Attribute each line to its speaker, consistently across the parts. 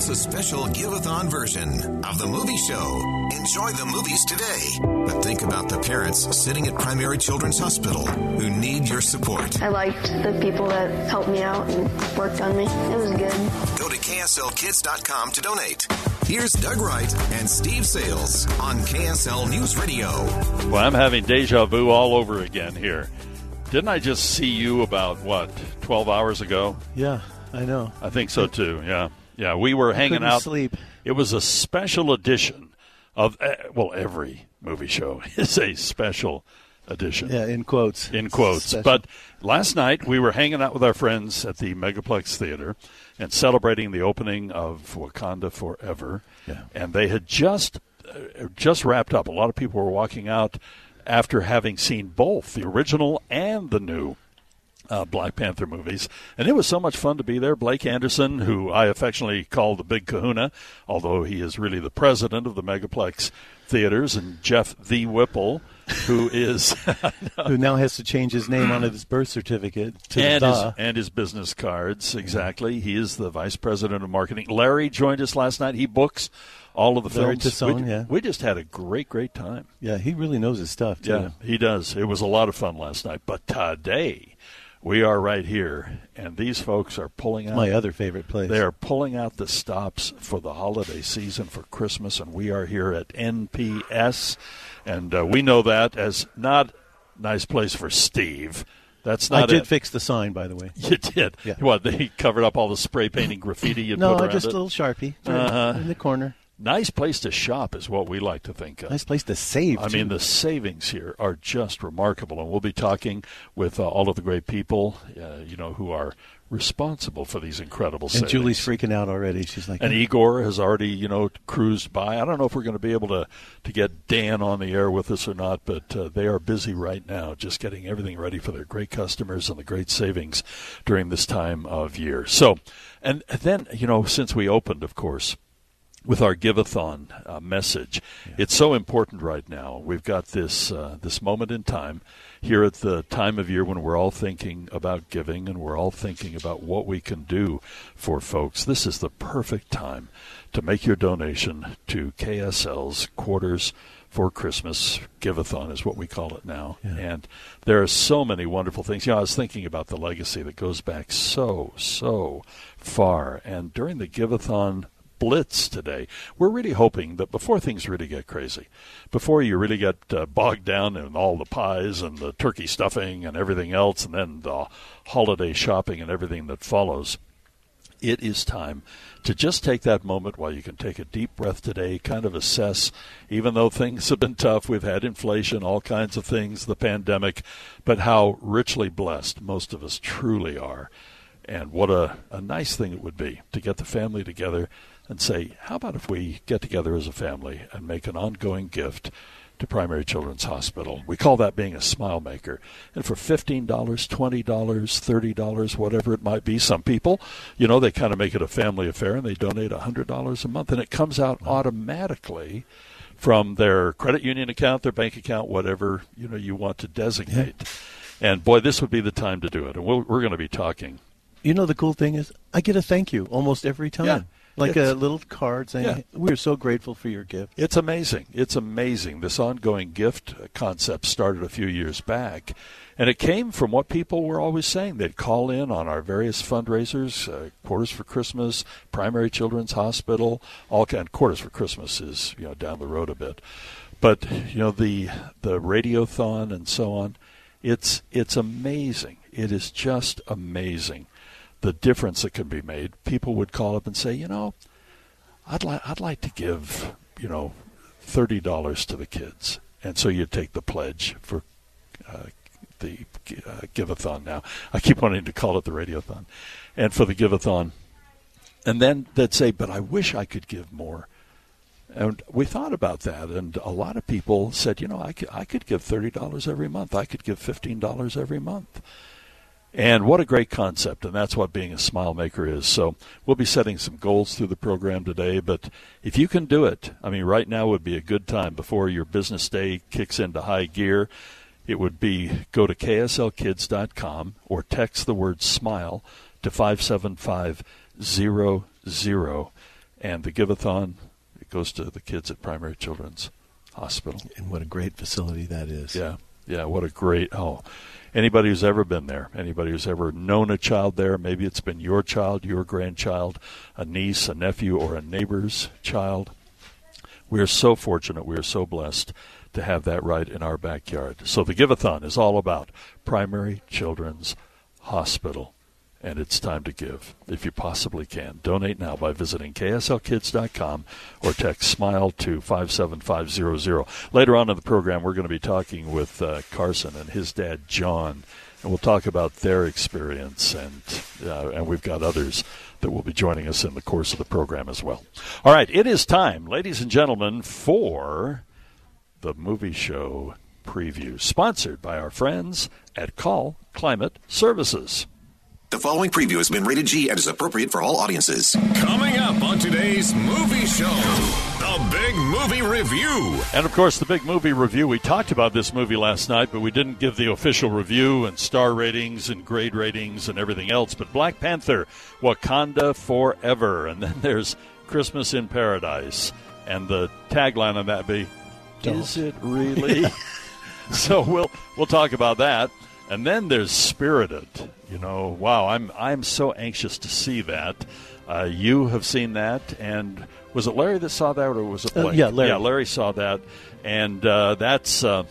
Speaker 1: It's a special Giveathon version of the movie show. Enjoy the movies today. But think about the parents sitting at Primary Children's Hospital who need your support.
Speaker 2: I liked the people that helped me out and worked on me. It was good.
Speaker 1: Go to KSLKids.com to donate. Here's Doug Wright and Steve Sales on KSL News Radio.
Speaker 3: Well, I'm having deja vu all over again here. Didn't I just see you about, what, 12 hours ago?
Speaker 4: Yeah, I know.
Speaker 3: I think so too, yeah. Yeah, we were hanging out.
Speaker 4: sleep.
Speaker 3: It was a special edition of, eh, well, every movie show is a special edition.
Speaker 4: Yeah, in quotes.
Speaker 3: in quotes.
Speaker 4: Special.
Speaker 3: But last night we were hanging out with our friends at the Megaplex Theater and celebrating the opening of Wakanda Forever.
Speaker 4: Yeah.
Speaker 3: And they had just uh, just wrapped up. A lot of people were walking out after having seen both the original and the new uh, Black Panther movies, and it was so much fun to be there. Blake Anderson, who I affectionately call the Big Kahuna, although he is really the president of the Megaplex theaters, and Jeff the Whipple, who is
Speaker 4: Who now has to change his name on his birth certificate to
Speaker 3: and
Speaker 4: the
Speaker 3: his, and his business cards. Exactly, he is the vice president of marketing. Larry joined us last night. He books all of the
Speaker 4: Larry
Speaker 3: films. We,
Speaker 4: yeah.
Speaker 3: we just had a great, great time.
Speaker 4: Yeah, he really knows his stuff, too.
Speaker 3: Yeah, he does. It was a lot of fun last night. But today, we are right here, and these folks are pulling out.
Speaker 4: My other favorite place.
Speaker 3: They are pulling out the stops for the holiday season for Christmas, and we are here at NPS, and uh, we know that as not nice place for Steve. That's not.
Speaker 4: I did
Speaker 3: it.
Speaker 4: fix the sign, by the way.
Speaker 3: You did.
Speaker 4: Yeah.
Speaker 3: What? They covered up all the spray painting graffiti you
Speaker 4: No,
Speaker 3: put around
Speaker 4: just
Speaker 3: it.
Speaker 4: a little Sharpie right
Speaker 3: Uh-huh.
Speaker 4: in the corner.
Speaker 3: Nice place to shop is what we like to think of.
Speaker 4: Nice place to save,
Speaker 3: I
Speaker 4: too.
Speaker 3: mean, the savings here are just remarkable, and we'll be talking with uh, all of the great people, uh, you know, who are responsible for these incredible
Speaker 4: And
Speaker 3: savings.
Speaker 4: Julie's freaking out already. She's like,
Speaker 3: And Igor has already, you know, cruised by. I don't know if we're going to be able to to get Dan on the air with us or not, but uh, they are busy right now, just getting everything ready for their great customers and the great savings during this time of year. So, and then, you know, since we opened, of course with our giveathon uh, message. It's so important right now. We've got this uh, this moment in time here at the time of year when we're all thinking about giving and we're all thinking about what we can do for folks. This is the perfect time to make your donation to KSL's Quarters for Christmas Giveathon is what we call it now. And there are so many wonderful things. You know, I was thinking about the legacy that goes back so, so far. And during the Giveathon blitz today. We're really hoping that before things really get crazy, before you really get uh, bogged down in all the pies and the turkey stuffing and everything else, and then the holiday shopping and everything that follows, it is time to just take that moment while you can take a deep breath today, kind of assess, even though things have been tough, we've had inflation, all kinds of things, the pandemic, but how richly blessed most of us truly are. And what a, a nice thing it would be to get the family together and say, how about if we get together as a family and make an ongoing gift to Primary Children's Hospital? We call that being a smile maker. And for $15, $20, $30, whatever it might be, some people, you know, they kind of make it a family affair and they donate $100 a month and it comes out automatically from their credit union account, their bank account, whatever, you know, you want to designate. And boy, this would be the time to do it. And we'll, we're going to be talking
Speaker 4: You know, the cool thing is, I get a thank you almost every time.
Speaker 3: Yeah.
Speaker 4: Like
Speaker 3: It's-
Speaker 4: a little card saying,
Speaker 3: Yeah.
Speaker 4: we're so grateful for your gift.
Speaker 3: It's amazing. It's amazing. This ongoing gift concept started a few years back, and it came from what people were always saying. They'd call in on our various fundraisers, uh, Quarters for Christmas, Primary Children's Hospital, all kind. Quarters for Christmas is you know down the road a bit, but you know the the radiothon and so on. It's it's amazing. It is just amazing the difference that can be made. People would call up and say, you know, I'd like I'd like to give you know thirty dollars to the kids, and so you take the pledge for uh, the uh, giveathon. Now I keep wanting to call it the radiothon, and for the giveathon, And then they'd say, but I wish I could give more. And we thought about that, and a lot of people said, you know, I could, I could give $30 every month. I could give $15 every month. And what a great concept, and that's what being a smile maker is. So we'll be setting some goals through the program today, but if you can do it, I mean, right now would be a good time before your business day kicks into high gear. It would be go to kslkids.com or text the word smile to 57500, and the Giveathon it goes to the kids at Primary Children's Hospital.
Speaker 4: And what a great facility that is.
Speaker 3: Yeah, yeah, what a great, oh, anybody who's ever been there, anybody who's ever known a child there, maybe it's been your child, your grandchild, a niece, a nephew, or a neighbor's child. We are so fortunate, we are so blessed to have that right in our backyard. So the Giveathon is all about Primary Children's Hospital and it's time to give if you possibly can. Donate now by visiting kslkids.com or text SMILE to 57500. Later on in the program, we're going to be talking with uh, Carson and his dad, John, and we'll talk about their experience, and, uh, and we've got others that will be joining us in the course of the program as well. All right, it is time, ladies and gentlemen, for the movie show preview, sponsored by our friends at Call Climate Services.
Speaker 1: The following preview has been rated G and is appropriate for all audiences.
Speaker 5: Coming up on today's movie show, the big movie review.
Speaker 3: And of course, the big movie review. We talked about this movie last night, but we didn't give the official review and star ratings and grade ratings and everything else. But Black Panther, Wakanda Forever. And then there's Christmas in Paradise. And the tagline on that be,
Speaker 4: Don't.
Speaker 3: Is it really? so we'll we'll talk about that. And then there's Spirited. You know, wow, I'm I'm so anxious to see that. Uh, you have seen that, and was it Larry that saw that, or was it
Speaker 4: Uh, yeah, Larry.
Speaker 3: Yeah, Larry saw that, and uh, that's uh,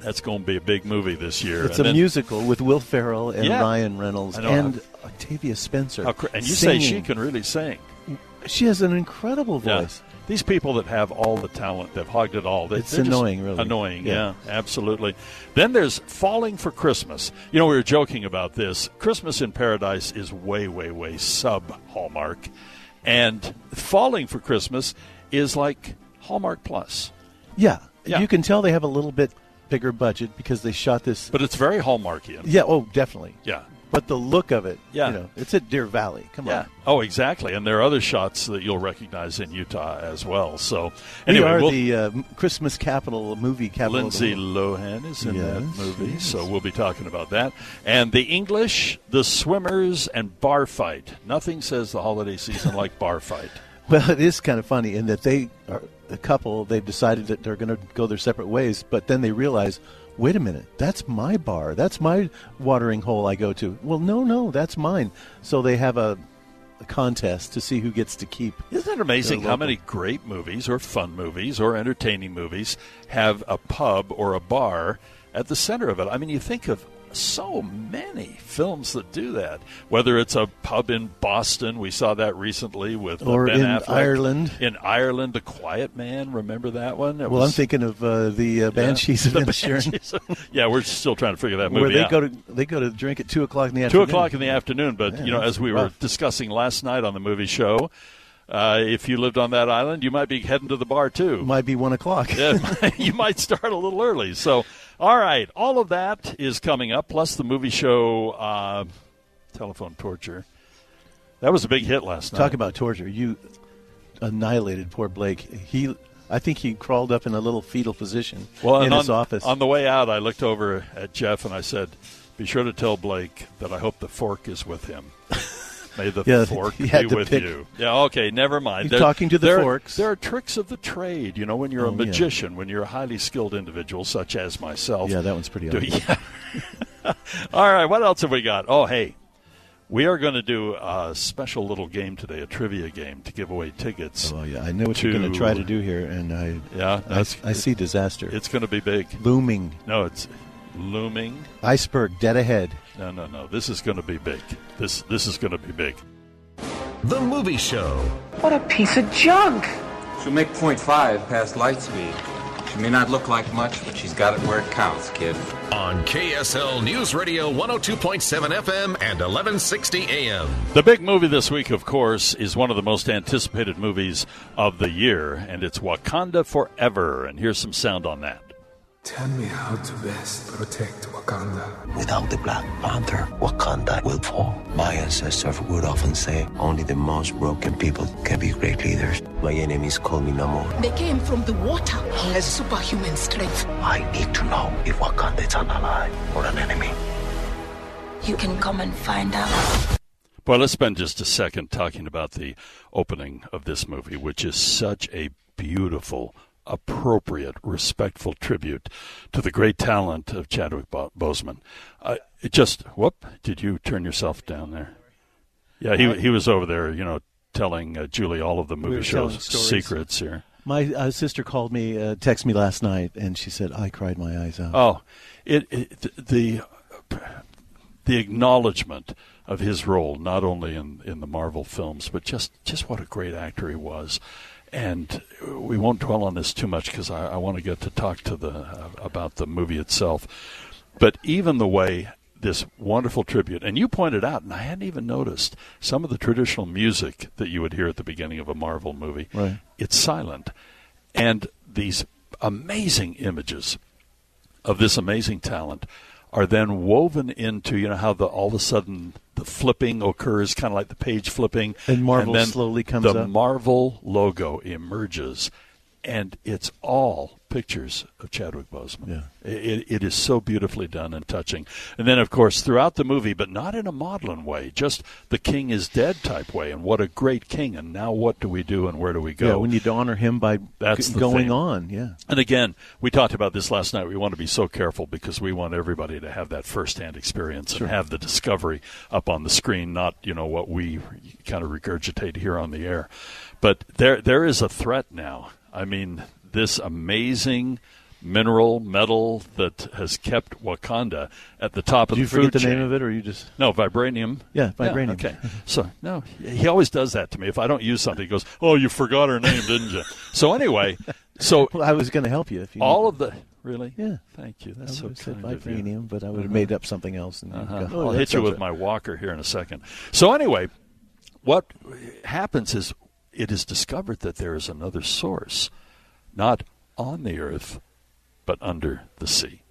Speaker 3: that's going to be a big movie this year.
Speaker 4: It's
Speaker 3: And
Speaker 4: a
Speaker 3: then-
Speaker 4: musical with Will Ferrell and
Speaker 3: Yeah.
Speaker 4: Ryan Reynolds and Octavia Spencer.
Speaker 3: Cra- and you say she can really sing.
Speaker 4: She has an incredible voice.
Speaker 3: These people that have all the talent, they've hogged it all. They,
Speaker 4: It's annoying, really.
Speaker 3: Annoying,
Speaker 4: Yeah.
Speaker 3: yeah. absolutely. Then there's Falling for Christmas. You know, we were joking about this. Christmas in Paradise is way, way, way sub Hallmark, and Falling for Christmas is like Hallmark Plus,
Speaker 4: Yeah.
Speaker 3: Yeah.
Speaker 4: You can tell they have a little bit bigger budget because they shot this.
Speaker 3: but it's very Hallmarkian.
Speaker 4: Yeah, oh, definitely.
Speaker 3: Yeah.
Speaker 4: But the look of it,
Speaker 3: Yeah.
Speaker 4: you know, it's at Deer Valley. Come
Speaker 3: Yeah.
Speaker 4: on.
Speaker 3: Oh, exactly. And there are other shots that you'll recognize in Utah as well. So,
Speaker 4: We
Speaker 3: anyway,
Speaker 4: are
Speaker 3: we'll,
Speaker 4: the uh, Christmas capital, movie capital.
Speaker 3: Lindsay. Lohan is in that movie,
Speaker 4: yes.
Speaker 3: so we'll be talking about that. And the English, the swimmers, and bar fight. Nothing says the holiday season like bar fight.
Speaker 4: Well, it is kind of funny in that they are a couple. They've decided that they're going to go their separate ways, but then they realize, wait a minute, that's my bar, that's my watering hole I go to. Well, no, no, that's mine. So they have a, a contest to see who gets to keep.
Speaker 3: Isn't it amazing how many great movies or fun movies or entertaining movies have a pub or a bar at the center of it? I mean, you think of so many films that do that. Whether it's a pub in Boston, we saw that recently with uh,
Speaker 4: Or
Speaker 3: Ben
Speaker 4: in
Speaker 3: Affleck.
Speaker 4: Ireland.
Speaker 3: In Ireland, The Quiet Man. Remember that one? It
Speaker 4: Well, I'm thinking of uh, the uh, Banshees
Speaker 3: Yeah,
Speaker 4: of Inisherin,
Speaker 3: yeah, we're still trying to figure that movie
Speaker 4: where they
Speaker 3: out.
Speaker 4: go to they go to drink at two o'clock in the
Speaker 3: two
Speaker 4: afternoon.
Speaker 3: o'clock in the afternoon. But
Speaker 4: Yeah,
Speaker 3: you know, as we were discussing last night on the movie show, uh, if you lived on that island, you might be heading to the bar too.
Speaker 4: Might be one o'clock.
Speaker 3: Yeah, you might start a little early. So, all right, all of that is coming up. Plus the movie show, uh, telephone torture. That was a big hit last night.
Speaker 4: Talk about torture. You annihilated poor Blake. He, I think he crawled up in a little fetal position
Speaker 3: well,
Speaker 4: in
Speaker 3: and
Speaker 4: his
Speaker 3: on,
Speaker 4: office.
Speaker 3: On the way out, I looked over at Jeff and I said, "Be sure to tell Blake that I hope the fork is with him." May the
Speaker 4: Yeah,
Speaker 3: fork be with
Speaker 4: pick-
Speaker 3: you. Yeah, okay, never mind.
Speaker 4: He's talking to the
Speaker 3: there,
Speaker 4: forks.
Speaker 3: There are tricks of the trade. You know, when you're
Speaker 4: Oh,
Speaker 3: a
Speaker 4: yeah.
Speaker 3: magician, when you're a highly skilled individual, such as myself.
Speaker 4: yeah, that one's pretty.
Speaker 3: Do-
Speaker 4: ugly.
Speaker 3: yeah. All right, what else have we got? Oh, hey, we are going to do a special little game today, a trivia game to give away tickets.
Speaker 4: Oh yeah, I know what you're going
Speaker 3: To-
Speaker 4: to try to do here, and I,
Speaker 3: Yeah,
Speaker 4: I, I see disaster.
Speaker 3: It's going to be big.
Speaker 4: looming,
Speaker 3: No, it's looming.
Speaker 4: iceberg dead ahead.
Speaker 3: No, no, no. This is going to be big. This this is going to be big.
Speaker 5: The movie show.
Speaker 6: What a piece of junk!
Speaker 7: She'll make point five past light speed.
Speaker 6: She may not look like much, but she's got it where it counts, kid.
Speaker 5: On KSL News Radio 102.7 FM and 1160 AM.
Speaker 3: The big movie this week, of course, is one of the most anticipated movies of the year, and it's Wakanda Forever. And here's some sound on that.
Speaker 7: Tell me how to best protect Wakanda.
Speaker 8: Without the Black Panther, Wakanda will fall. My ancestors would often say, only the most broken people can be great leaders. My enemies call me Namor.
Speaker 9: They came from the water. He has superhuman strength.
Speaker 8: I need to know if Wakanda is an ally or an enemy.
Speaker 9: You can come and find out.
Speaker 3: Well, let's spend just a second talking about the opening of this movie, which is such a beautiful appropriate, respectful tribute to the great talent of Chadwick Boseman. Uh, it just, whoop, did you turn yourself down there? Yeah, he he was over there, you know, telling uh, Julie all of the movie
Speaker 4: we
Speaker 3: show's secrets here.
Speaker 4: My uh, sister called me, uh, texted me last night, and she said I cried my eyes out.
Speaker 3: Oh, it, it the the acknowledgement of his role, not only in in the Marvel films, but just just what a great actor he was and we won't dwell on this too much because I, I want to get to talk to the uh, about the movie itself. But even the way this wonderful tribute, and you pointed out, and I hadn't even noticed some of the traditional music that you would hear at the beginning of a Marvel movie.
Speaker 4: Right.
Speaker 3: It's silent, and these amazing images of this amazing talent are then woven into you know how the all of a sudden the flipping occurs kind of like the page flipping
Speaker 4: and Marvel
Speaker 3: and then
Speaker 4: slowly comes
Speaker 3: the
Speaker 4: up.
Speaker 3: Marvel logo emerges and it's all pictures of Chadwick Boseman.
Speaker 4: Yeah.
Speaker 3: It, it is so beautifully done and touching. And then, of course, throughout the movie, but not in a maudlin way, just the king is dead type way. And what a great king! And now, what do we do? And where do we go?
Speaker 4: Yeah, we need to honor him by
Speaker 3: That's
Speaker 4: g- going
Speaker 3: thing.
Speaker 4: on. Yeah.
Speaker 3: And again, we talked about this last night. We want to be so careful because we want everybody to have that firsthand experience
Speaker 4: Sure.
Speaker 3: and have the discovery up on the screen, not you know what we kind of regurgitate here on the air. But there, there is a threat now. I mean, this amazing mineral metal that has kept Wakanda at the top of
Speaker 4: Did you
Speaker 3: the food
Speaker 4: forget the name of it, or you just?
Speaker 3: No, vibranium.
Speaker 4: Yeah, vibranium.
Speaker 3: okay. So no, he always does that to me. If I don't use something, he goes, "Oh, you forgot her name, didn't you?" So anyway, so
Speaker 4: Well, I was going to help you if you.
Speaker 3: all of the really,
Speaker 4: Yeah.
Speaker 3: Thank you. That's so
Speaker 4: would have said
Speaker 3: kind you.
Speaker 4: vibranium, but I would have
Speaker 3: Uh-huh.
Speaker 4: made up something else. And
Speaker 3: Uh-huh.
Speaker 4: go, oh,
Speaker 3: I'll hit you with
Speaker 4: right.
Speaker 3: my walker here in a second. So anyway, what happens is it is discovered that there is another source, not on the earth, but under the sea.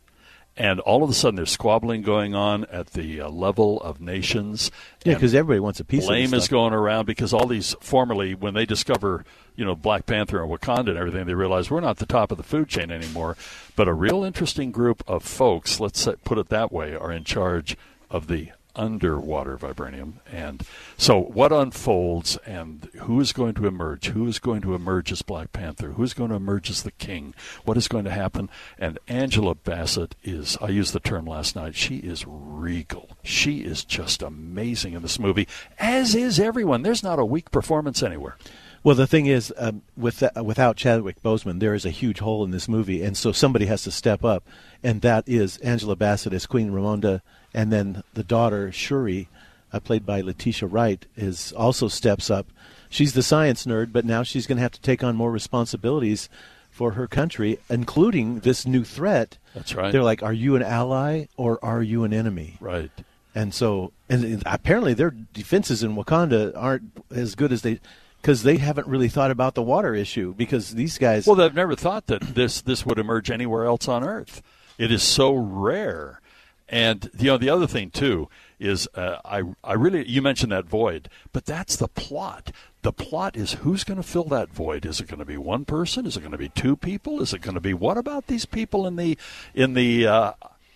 Speaker 3: And all of a sudden, there's squabbling going on at the uh, level of nations.
Speaker 4: Yeah, because everybody wants a piece
Speaker 3: blame
Speaker 4: of this
Speaker 3: is going around because all these formerly, when they discover, you know, Black Panther and Wakanda and everything, they realize we're not the top of the food chain anymore. But a real interesting group of folks, let's say, put it that way, are in charge of the underwater vibranium. And so what unfolds and who is going to emerge? Who is going to emerge as Black Panther? Who's going to emerge as the king? What is going to happen? And Angela Bassett is, I used the term last night, she is regal. She is just amazing in this movie, as is everyone. There's not a weak performance anywhere.
Speaker 4: Well, the thing is, um, with that, without Chadwick Boseman, there is a huge hole in this movie, and so somebody has to step up, and that is Angela Bassett as Queen Ramonda, and then the daughter Shuri, uh, played by Letitia Wright, is also steps up. She's the science nerd, but now she's going to have to take on more responsibilities for her country, including this new threat.
Speaker 3: That's right.
Speaker 4: They're like, "Are you an ally or are you an enemy?"
Speaker 3: Right.
Speaker 4: And so, and apparently, their defenses in Wakanda aren't as good as they, because they haven't really thought about the water issue. Because these guys,
Speaker 3: Well, they've never thought that this this would emerge anywhere else on Earth. It is so rare. And you know the other thing too is uh, I I really you mentioned that void, but that's the plot. The plot is who's going to fill that void. Is it going to be one person? Is it going to be two people? Is it going to be what about these people in the in the uh,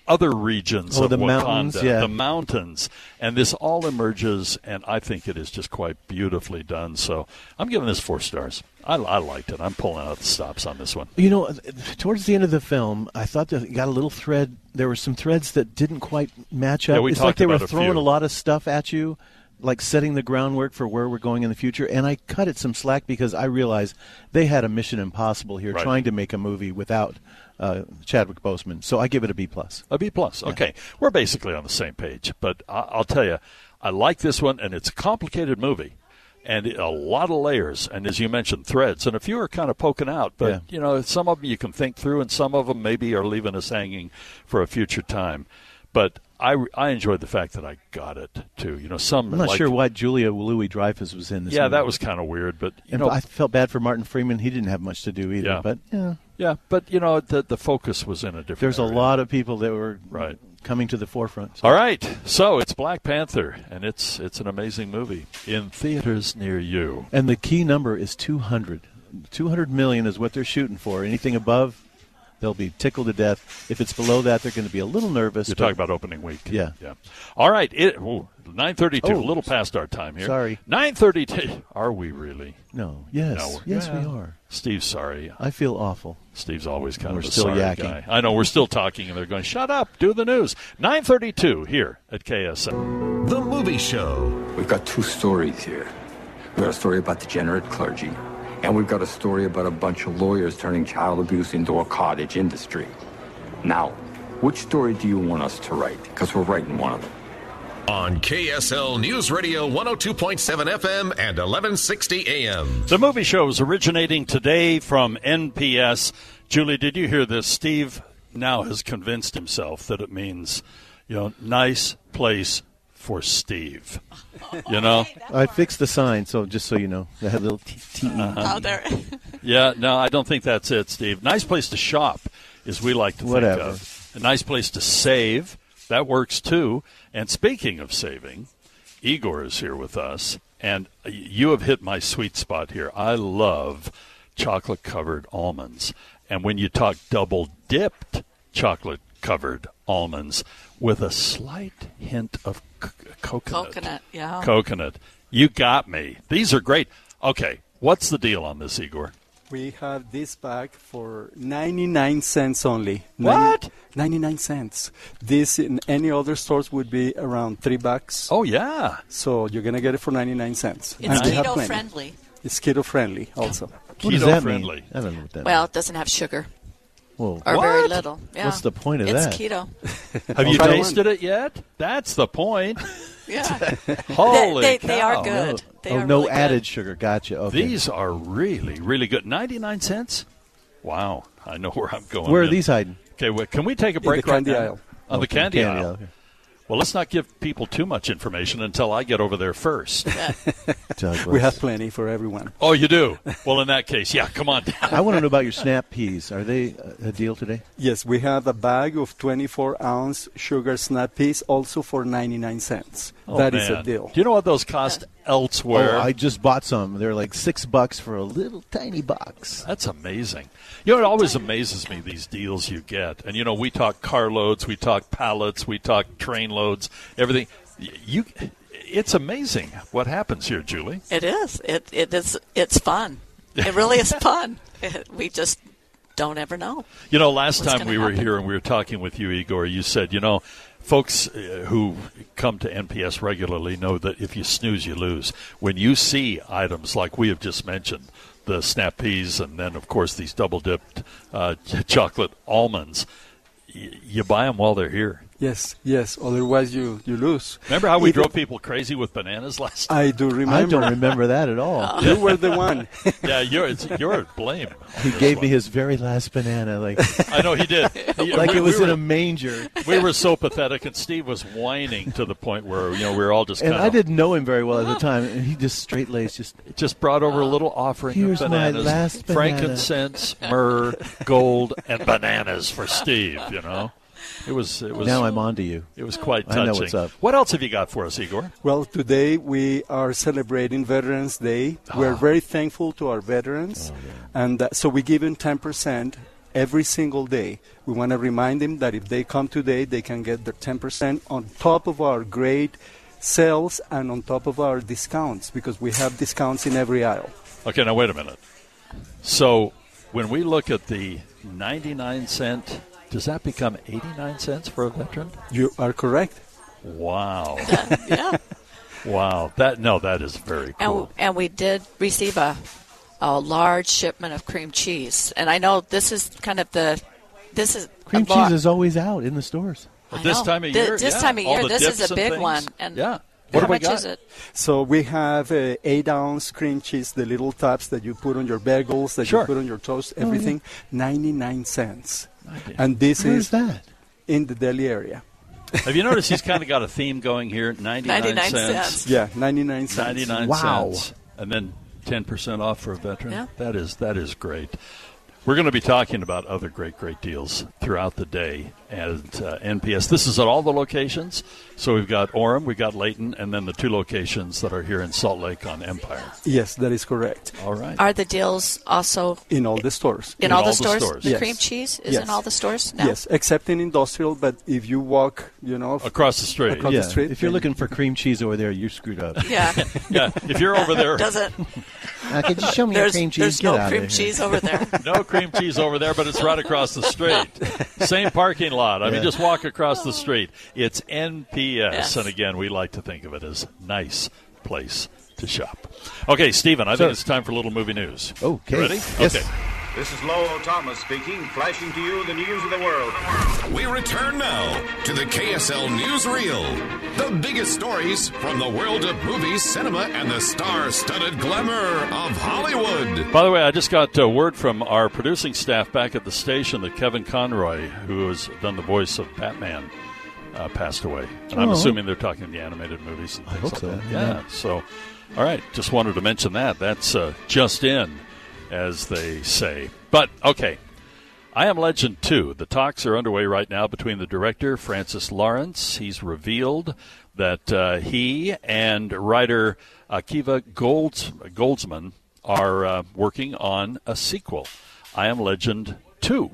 Speaker 3: other regions
Speaker 4: Oh,
Speaker 3: of
Speaker 4: the
Speaker 3: Wakanda,
Speaker 4: mountains, yeah.
Speaker 3: the mountains, and this all emerges, and I think it is just quite beautifully done. So I'm giving this four stars. I, I liked it. I'm pulling out the stops on this one.
Speaker 4: you know, towards the end of the film, I thought that got a little thread. There were some threads that didn't quite match up.
Speaker 3: Yeah, we
Speaker 4: it's like they were
Speaker 3: about a
Speaker 4: throwing
Speaker 3: few.
Speaker 4: a lot of stuff at you, like setting the groundwork for where we're going in the future. And I cut it some slack because I realized they had a mission impossible here,
Speaker 3: Right.
Speaker 4: trying to make a movie without uh, Chadwick Boseman. So I give it a B plus.
Speaker 3: A B plus. Okay, we're basically on the same page. But I- I'll tell you, I like this one, and it's a complicated movie. and a lot of layers, and as you mentioned, threads, and a few are kind of poking out. But
Speaker 4: Yeah.
Speaker 3: you know, some of them you can think through, and some of them maybe are leaving us hanging for a future time. But I, I enjoyed the fact that I got it too. You know, some
Speaker 4: I'm not
Speaker 3: like-
Speaker 4: sure why Julia Louis Dreyfus was in this.
Speaker 3: Yeah,
Speaker 4: movie.
Speaker 3: that was kind of weird, but you
Speaker 4: And
Speaker 3: know,
Speaker 4: I felt bad for Martin Freeman. He didn't have much to do either.
Speaker 3: Yeah.
Speaker 4: But yeah,
Speaker 3: yeah, but you know, the the focus was in a different.
Speaker 4: there's a lot of people that were
Speaker 3: Right.
Speaker 4: coming to the forefront. So-
Speaker 3: All right, so it's Black Panther, and it's it's an amazing movie in theaters near you.
Speaker 4: And the key number is 200. 200 million is what they're shooting for. Anything above, they'll be tickled to death. If it's below that, they're going to be a little nervous.
Speaker 3: You're
Speaker 4: but-
Speaker 3: talking about opening week.
Speaker 4: Yeah.
Speaker 3: yeah. All right, it nine thirty two,
Speaker 4: Oh,
Speaker 3: a little past our time here.
Speaker 4: sorry.
Speaker 3: nine thirty two. Are we really?
Speaker 4: No. Yes.
Speaker 3: No,
Speaker 4: yes, we are.
Speaker 3: Steve's sorry.
Speaker 4: I feel awful.
Speaker 3: Steve's always kind
Speaker 4: We're
Speaker 3: of a
Speaker 4: still
Speaker 3: sorry
Speaker 4: yakking.
Speaker 3: guy. I know we're still talking, and they're going, "Shut up, do the news." Nine thirty two here at KSM.
Speaker 1: The Movie Show.
Speaker 7: We've got two stories here. We've got a story about degenerate clergy, and we've got a story about a bunch of lawyers turning child abuse into a cottage industry. Now, which story do you want us to write? Because we're writing one of them.
Speaker 5: On KSL News Radio 102.7 FM and 1160 AM.
Speaker 3: The movie show is originating today from NPS. Julie, did you hear this? Steve now has convinced himself that it means, you know, nice place for Steve. You know?
Speaker 4: I fixed the sign, so just so you know, they had a little T. T-.
Speaker 3: Uh-huh.
Speaker 10: Oh, there.
Speaker 3: Yeah, no, I don't think that's it, Steve. Nice place to shop is we like to
Speaker 4: Whatever.
Speaker 3: think of. A nice place to save. That works too. And speaking of saving, Igor is here with us, and you have hit my sweet spot here. I love chocolate covered almonds. And when you talk double dipped chocolate covered almonds with a slight hint of c- coconut.
Speaker 10: Coconut, yeah.
Speaker 3: Coconut. You got me. These are great. Okay, what's the deal on this, Igor?
Speaker 11: We have this bag for 99 cents only.
Speaker 3: What?
Speaker 11: 99 cents. This in any other stores would be around 3 bucks.
Speaker 3: Oh, yeah.
Speaker 11: So you're going to get it for 99 cents.
Speaker 10: It's
Speaker 11: And
Speaker 10: keto friendly.
Speaker 11: It's keto friendly also.
Speaker 4: What does
Speaker 3: Keto
Speaker 4: that
Speaker 3: friendly.
Speaker 4: mean? I don't know what that
Speaker 10: Well, it doesn't have sugar
Speaker 4: Whoa.
Speaker 10: or very little. Yeah.
Speaker 4: What's the point of
Speaker 10: it's
Speaker 4: that?
Speaker 10: keto.
Speaker 3: Have you tasted it yet? That's the point.
Speaker 10: Yeah.
Speaker 3: Holy
Speaker 10: they, they, they are
Speaker 3: cow.
Speaker 10: good. Oh, they
Speaker 4: oh,
Speaker 10: are
Speaker 4: no
Speaker 10: really
Speaker 4: added
Speaker 10: Good.
Speaker 4: sugar. Gotcha. Okay.
Speaker 3: These are really, really good. 99 cents? Wow. I know where I'm going.
Speaker 4: Where are
Speaker 3: in.
Speaker 4: these hiding?
Speaker 3: Okay, well, can we take a
Speaker 11: the
Speaker 3: break right
Speaker 11: candy
Speaker 3: now?
Speaker 11: aisle.
Speaker 3: On the candy,
Speaker 4: candy
Speaker 3: aisle.
Speaker 4: aisle, okay.
Speaker 3: Well, let's not give people too much information until I get over there first.
Speaker 11: We have plenty for everyone.
Speaker 3: oh, you do? Well, in that case, yeah, come on down.
Speaker 4: I want to know about your snap peas. Are they a a deal today?
Speaker 11: Yes, we have a bag of 24 ounce sugar snap peas also for 99 cents.
Speaker 3: Oh,
Speaker 11: That is
Speaker 3: man.
Speaker 11: a deal.
Speaker 3: Do you know what those cost elsewhere?
Speaker 4: Oh, I just bought some. They're like six bucks for a little tiny box.
Speaker 3: That's amazing. You know, it always amazes me these deals you get. And you know, we talk carloads, we talk pallets, we talk train loads, everything. You, it's amazing what happens here, Julie.
Speaker 10: It is. It it is. It's fun. It really is fun. We just don't ever know.
Speaker 3: You know, last time
Speaker 10: gonna
Speaker 3: we were here and we were talking with you, Igor, you said, you know, folks uh, who come to NPS regularly know that if you snooze, you lose. When you see items like we have just mentioned, the snap peas, and then, of course, these double dipped uh, chocolate almonds, y- you buy them while they're here.
Speaker 11: Yes, yes. Otherwise, you, you lose.
Speaker 3: Remember how we
Speaker 11: Even-
Speaker 3: drove people crazy with bananas last time?
Speaker 11: I do remember.
Speaker 4: I don't remember that at all.
Speaker 11: You were the one.
Speaker 3: yeah, you're, it's, you're at blame.
Speaker 4: He gave
Speaker 3: one.
Speaker 4: me his very last banana, like
Speaker 3: I know he did. He-
Speaker 4: like
Speaker 3: we-
Speaker 4: it was
Speaker 3: we
Speaker 4: in a manger.
Speaker 3: we were so pathetic, and Steve was whining to the point where you know we were all just
Speaker 4: And
Speaker 3: kind
Speaker 4: I
Speaker 3: of
Speaker 4: didn't know him very well at the time, and he just straight laced, just
Speaker 3: just brought over a oh, little offering
Speaker 4: Here's
Speaker 3: of
Speaker 4: my last banana.
Speaker 3: frankincense, myrrh, gold, and bananas for Steve. You know, it was it was
Speaker 4: now I'm on to you.
Speaker 3: it was quite touching.
Speaker 4: I know what's up.
Speaker 3: What else have you got for us, Igor?
Speaker 11: Well, today we are celebrating Veterans Day. We're very thankful to our veterans, and uh, so we give them 10% every single day. We want to remind them that if they come today, they can get their 10% on top of our great sales and on top of our discounts because we have discounts in every aisle.
Speaker 3: Okay, now wait a minute. So when we look at the ninety-nine cent, does that become eighty-nine cents for a veteran?
Speaker 11: You are correct.
Speaker 3: Wow,
Speaker 10: yeah.
Speaker 3: wow. That no, that is very cool.
Speaker 10: and we did receive a, a large shipment of cream cheese. And I know this is kind of the this is
Speaker 4: Cream
Speaker 10: a lar-
Speaker 4: cheese is always out in the stores.
Speaker 10: I
Speaker 3: this time of
Speaker 10: Thi-
Speaker 3: year,
Speaker 10: this
Speaker 3: yeah.
Speaker 10: time of year, this is a big
Speaker 3: things.
Speaker 10: one. And
Speaker 3: yeah, What
Speaker 10: How
Speaker 3: do we
Speaker 10: much
Speaker 3: got?
Speaker 10: is it?
Speaker 11: So we have uh, eight ounce cream cheese, the little tubs that you put on your bagels, that
Speaker 3: Sure.
Speaker 11: you put on your toast,
Speaker 4: yeah.
Speaker 11: everything, 99 cents. And this
Speaker 4: Where's
Speaker 11: is
Speaker 4: that?
Speaker 11: in the deli area.
Speaker 3: Have you noticed he's kind of got a theme going here? 99,
Speaker 10: 99
Speaker 3: cents.
Speaker 10: cents.
Speaker 11: Yeah, 99 cents.
Speaker 3: 99
Speaker 4: Wow.
Speaker 3: cents. And then 10% off for a veteran.
Speaker 10: Yeah.
Speaker 3: That is that is great. We're going to be talking about other great, great deals throughout the day at uh, NPS. This is at all the locations. So we've got Orem, we've got Layton, and then the two locations that are here in Salt Lake on Empire.
Speaker 11: Yes, that is correct.
Speaker 3: All right.
Speaker 10: Are the deals also
Speaker 11: In all the stores.
Speaker 10: in,
Speaker 3: In
Speaker 10: all,
Speaker 3: all
Speaker 10: the
Speaker 3: the
Speaker 10: stores?
Speaker 3: stores.
Speaker 10: The
Speaker 11: Yes.
Speaker 10: cream cheese is
Speaker 11: Yes.
Speaker 10: in all the stores now.
Speaker 11: Yes, except in industrial, but if you walk, you know, f-
Speaker 3: Across the street.
Speaker 11: Across-
Speaker 4: Yeah,
Speaker 11: the street,
Speaker 4: if you're looking for cream cheese over there, you're screwed up.
Speaker 10: Yeah.
Speaker 3: Yeah, if you're over there,
Speaker 10: Doesn't
Speaker 4: Uh, could you show me your
Speaker 10: there's,
Speaker 4: cream cheese?
Speaker 10: there's
Speaker 4: Get
Speaker 10: no
Speaker 4: out
Speaker 10: cream
Speaker 4: of here.
Speaker 10: cheese over there.
Speaker 3: no cream cheese over there, but it's right across the street. Same parking lot. I mean, just walk across the street. It's NPS,
Speaker 10: Yes.
Speaker 3: and again, we like to think of it as nice place to shop. Okay, Stephen, I
Speaker 4: Sir.
Speaker 3: think it's time for a little movie news.
Speaker 4: Okay.
Speaker 3: You ready?
Speaker 4: Yes.
Speaker 3: Okay.
Speaker 12: This is Lowell Thomas speaking, flashing to you the news of the world.
Speaker 1: We return now to the KSL Newsreel. The biggest stories from the world of movies, cinema, and the star studded glamour of Hollywood.
Speaker 3: By the way, I just got uh, word from our producing staff back at the station that Kevin Conroy, who has done the voice of Batman, uh, passed away. And I'm
Speaker 4: Oh.
Speaker 3: assuming they're talking the animated movies and
Speaker 4: I
Speaker 3: things
Speaker 4: hope
Speaker 3: like
Speaker 4: so,
Speaker 3: that.
Speaker 4: yeah.
Speaker 3: Yeah. So, all right. Just wanted to mention that. That's uh, just in, as they say. But, okay. I Am Legend 2. The talks are underway right now between the director, Francis Lawrence. He's revealed that uh, he and writer Akiva Golds, Goldsman are uh, working on a sequel, I Am Legend 2.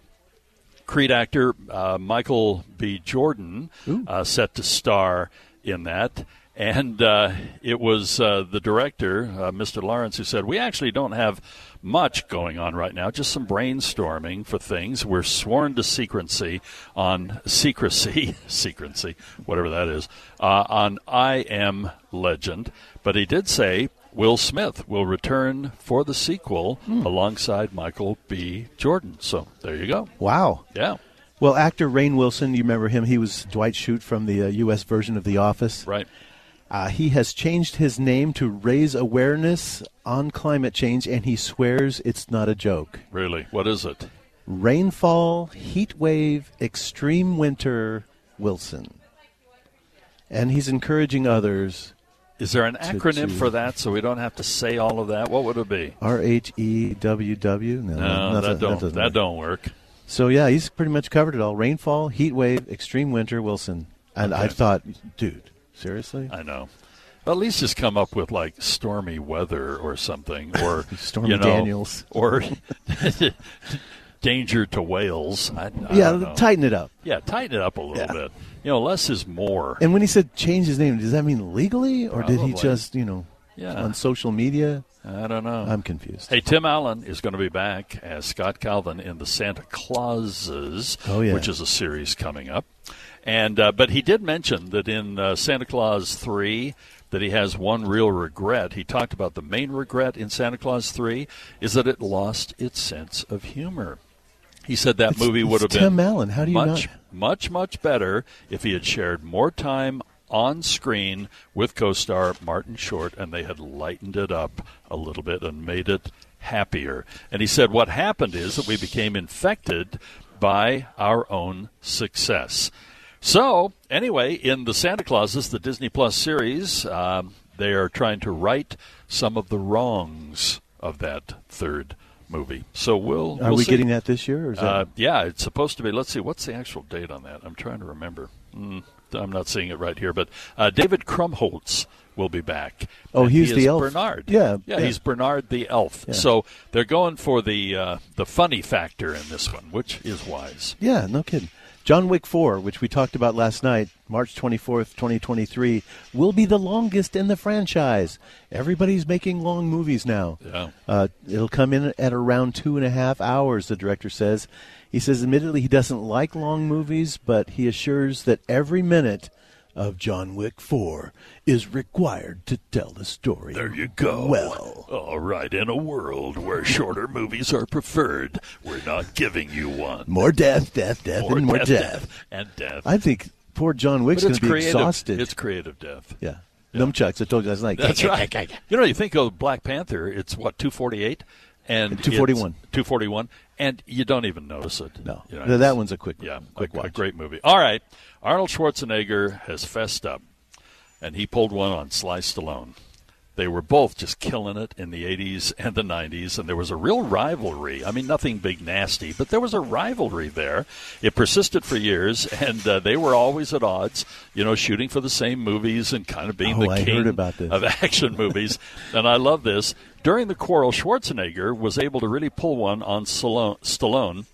Speaker 3: Creed actor uh, Michael B. Jordan uh, set to star in that. And uh, it was uh, the director, uh, Mr. Lawrence, who said, We actually don't have much going on right now, just some brainstorming for things. We're sworn to secrecy on secrecy, secrecy, whatever that is, uh, on I Am Legend. But he did say Will Smith will return for the sequel alongside Michael B. Jordan. So there you go.
Speaker 4: Wow.
Speaker 3: Yeah.
Speaker 4: Well, actor Rainn Wilson, you remember him? He was Dwight Schrute from the uh, U.S. version of The Office.
Speaker 3: Right.
Speaker 4: Uh, he has changed his name to raise awareness on climate change, and he swears it's not a joke.
Speaker 3: Really? What is it?
Speaker 4: Rainfall, heat wave, extreme winter, Wilson. And he's encouraging others.
Speaker 3: Is there an acronym
Speaker 4: to-
Speaker 3: for that so we don't have to say all of that? What would it be?
Speaker 4: R H E W W. No,
Speaker 3: No, that don't
Speaker 4: doesn't
Speaker 3: that
Speaker 4: work.
Speaker 3: don't work.
Speaker 4: So yeah, he's pretty much covered it all. Rainfall, heat wave, extreme winter, Wilson. And I thought, dude, seriously?
Speaker 3: I know. At least just come up with like stormy weather or something, or
Speaker 4: Stormy
Speaker 3: you know,
Speaker 4: Daniels.
Speaker 3: or danger to whales. I, I
Speaker 4: yeah, tighten it up.
Speaker 3: Yeah, tighten it up a little
Speaker 4: Yeah.
Speaker 3: bit. You know, less is more.
Speaker 4: And when he said change his name, does that mean legally, or did he just, you know,
Speaker 3: Yeah.
Speaker 4: on social media?
Speaker 3: I don't know.
Speaker 4: I'm confused.
Speaker 3: Hey, Tim Allen is going to be back as Scott Calvin in the Santa Clauses,
Speaker 4: Oh, yeah.
Speaker 3: which is a series coming up. And uh, but he did mention that in uh, Santa Clause three that he has one real regret. He talked about the main regret in Santa Clause three is that it lost its sense of humor. He said that
Speaker 4: It's-
Speaker 3: movie would have been
Speaker 4: Tim Allen. How do you
Speaker 3: much,
Speaker 4: not-
Speaker 3: much, much better if he had shared more time on screen with co-star Martin Short and they had lightened it up a little bit and made it happier. And he said what happened is that we became infected by our own success. So, anyway, in the Santa Clauses, the Disney Plus series, um, they are trying to right some of the wrongs of that third movie. So we'll.
Speaker 4: Are
Speaker 3: we'll
Speaker 4: we
Speaker 3: see.
Speaker 4: getting that this year? Or is that,
Speaker 3: Uh, yeah, it's supposed to be. Let's see, what's the actual date on that? I'm trying to remember. Mm, I'm not seeing it right here, but uh, David Krumholtz will be back.
Speaker 4: Oh, he's
Speaker 3: he
Speaker 4: the elf.
Speaker 3: Bernard.
Speaker 4: Yeah,
Speaker 3: yeah,
Speaker 4: yeah.
Speaker 3: he's Bernard the elf.
Speaker 4: Yeah.
Speaker 3: So they're going for the uh, the funny factor in this one, which is wise.
Speaker 4: yeah, no kidding. John Wick 4, which we talked about last night, March 24th, 2023, will be the longest in the franchise. Everybody's making long movies now.
Speaker 3: Yeah.
Speaker 4: Uh, it'll come in at around two and a half hours, the director says. He says, admittedly, he doesn't like long movies, but he assures that every minute of John Wick 4 is required to tell the story.
Speaker 3: There you go.
Speaker 4: Well.
Speaker 3: all right. In a world where shorter movies are preferred, we're not giving you one.
Speaker 4: More death, death, death,
Speaker 3: More
Speaker 4: and more
Speaker 3: death,
Speaker 4: death.
Speaker 3: death, and death.
Speaker 4: I think poor John Wick's going to be
Speaker 3: creative.
Speaker 4: exhausted.
Speaker 3: It's creative death.
Speaker 4: yeah. numchucks. I told you last night.
Speaker 3: That's right. You know, you think of Black Panther, it's what two forty eight, and
Speaker 4: 241.
Speaker 3: Two forty one, and you don't even notice it.
Speaker 4: No,
Speaker 3: You know,
Speaker 4: No, that one's a quick,
Speaker 3: yeah,
Speaker 4: quick
Speaker 3: a, a great movie. All right, Arnold Schwarzenegger has fessed up, and he pulled one on Sly Stallone. They were both just killing it in the 80s and the 90s, and there was a real rivalry. I mean, nothing big nasty, but there was a rivalry there. It persisted for years, and uh, they were always at odds, you know, shooting for the same movies and kind of being
Speaker 4: Oh,
Speaker 3: the
Speaker 4: I
Speaker 3: king of action movies. and I love this. During the quarrel, Schwarzenegger was able to really pull one on Stallone.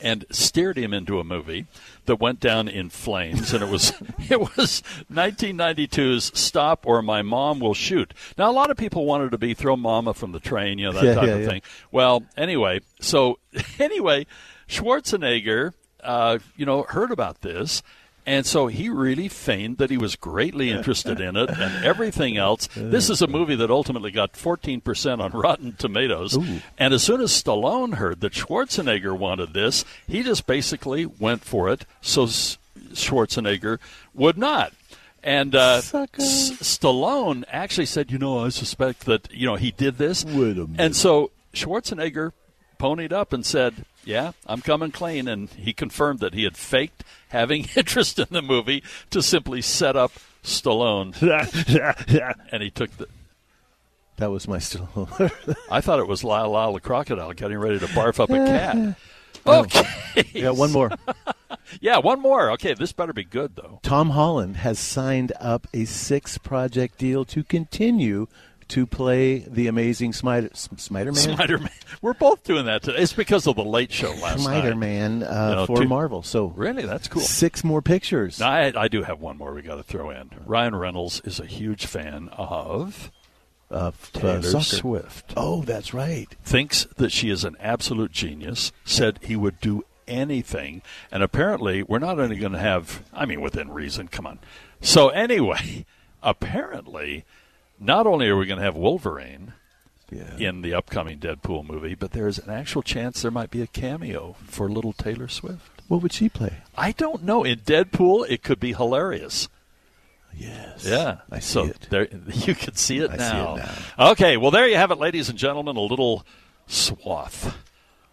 Speaker 3: And steered him into a movie that went down in flames and it was it was 1992's Stop or My Mom Will Shoot. Now a lot of people wanted to be throw mama from the train, you know that
Speaker 4: Yeah,
Speaker 3: type
Speaker 4: yeah,
Speaker 3: of
Speaker 4: yeah.
Speaker 3: thing. Well, anyway, so anyway, Schwarzenegger uh, you know heard about this and so he really feigned that he was greatly interested in it and everything else. This is a movie that ultimately got 14% on Rotten Tomatoes. And as soon as Stallone heard that Schwarzenegger wanted this, he just basically went for it so Schwarzenegger would not. And uh, S- Stallone actually said, you know, I suspect that, you know, he did this.
Speaker 4: Wait a minute.
Speaker 3: And so Schwarzenegger ponied up and said, "Yeah, I'm coming clean." And he confirmed that he had faked having interest in the movie to simply set up Stallone. and he took the.
Speaker 4: That was my Stallone.
Speaker 3: I thought it was Lyle Lyle the crocodile getting ready to barf up a cat.
Speaker 4: Oh.
Speaker 3: Okay.
Speaker 4: Yeah, one more.
Speaker 3: yeah, one more. Okay, this better be good though.
Speaker 4: Tom Holland has signed up a six project deal to continue to play the amazing Spider Spider Man.
Speaker 3: Spider Man. We're both doing that today. It's because of the late show last night.
Speaker 4: Spider Man uh,
Speaker 3: know,
Speaker 4: for
Speaker 3: two-
Speaker 4: Marvel. So
Speaker 3: Really, that's cool.
Speaker 4: Six more pictures.
Speaker 3: Now, I, I do have one more we got to throw in. Ryan Reynolds is a huge fan of
Speaker 4: uh,
Speaker 3: Taylor
Speaker 4: soccer.
Speaker 3: Swift.
Speaker 4: Oh, that's right.
Speaker 3: Thinks that she is an absolute genius. Said he would do anything, and apparently we're not only going to have. I mean, within reason. Come on. So anyway, apparently, not only are we going to have Wolverine. In the upcoming Deadpool movie, but there's an actual chance there might be a cameo for little Taylor Swift.
Speaker 4: What would she play?
Speaker 3: I don't know. In Deadpool, it could be hilarious.
Speaker 4: Yes.
Speaker 3: Yeah.
Speaker 4: I see
Speaker 3: so
Speaker 4: it.
Speaker 3: There, you can see it,
Speaker 4: I see it now.
Speaker 3: Okay, well, there you have it, ladies and gentlemen. A little swath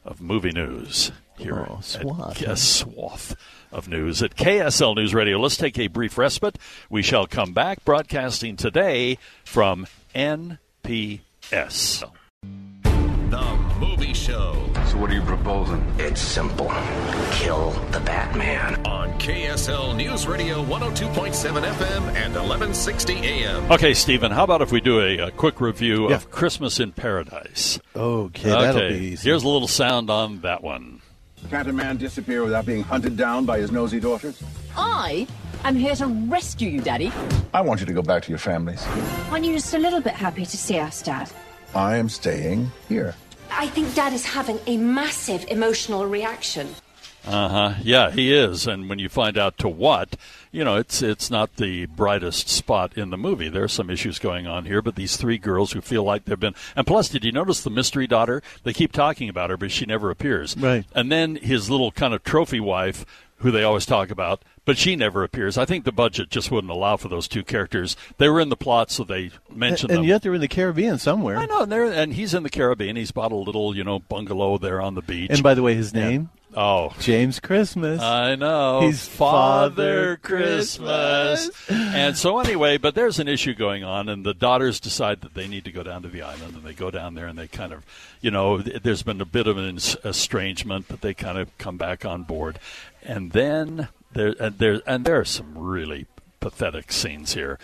Speaker 3: of movie news here.
Speaker 4: Oh,
Speaker 3: at-
Speaker 4: swath,
Speaker 3: a swath of news at KSL News Radio. Let's take a brief respite. We shall come back broadcasting today from NPS.
Speaker 5: The Movie Show.
Speaker 7: So what are you proposing?
Speaker 8: It's simple. Kill the Batman.
Speaker 5: On KSL News Radio 102.7 FM and 1160 AM.
Speaker 3: Okay, Stephen, how about if we do a, a quick review
Speaker 4: Yeah.
Speaker 3: of Christmas in Paradise?
Speaker 4: Okay, that'll
Speaker 3: Okay,
Speaker 4: be easy.
Speaker 3: here's a little sound on that one.
Speaker 12: Can't a man disappear without being hunted down by his nosy daughters?
Speaker 13: I am here to rescue you, Daddy.
Speaker 12: I want you to go back to your families.
Speaker 14: Aren't you just a little bit happy to see us, Dad?
Speaker 12: I am staying here.
Speaker 14: I think Dad is having a massive emotional reaction.
Speaker 3: Uh huh. Yeah, he is. And when you find out to what, you know, it's it's not the brightest spot in the movie. There are some issues going on here, but these three girls who feel like they've been. And plus, did you notice the mystery daughter? They keep talking about her, but she never appears.
Speaker 4: Right.
Speaker 3: And then his little kind of trophy wife, who they always talk about, but she never appears. I think the budget just wouldn't allow for those two characters. They were in the plot, so they mentioned
Speaker 4: and
Speaker 3: them.
Speaker 4: And yet they're in the Caribbean somewhere.
Speaker 3: I know, and, they're, and he's in the Caribbean. He's bought a little, you know, bungalow there on the beach.
Speaker 4: And by the way, his
Speaker 3: Yeah. Oh,
Speaker 4: James Christmas.
Speaker 3: I know.
Speaker 4: He's
Speaker 3: Father
Speaker 4: Father
Speaker 3: Christmas. and so, anyway, but there's an issue going on, and the daughters decide that they need to go down to the island, and they go down there, and they kind of, you know, there's been a bit of an estrangement, but they kind of come back on board. And then there, and there, and there are some really pathetic scenes here.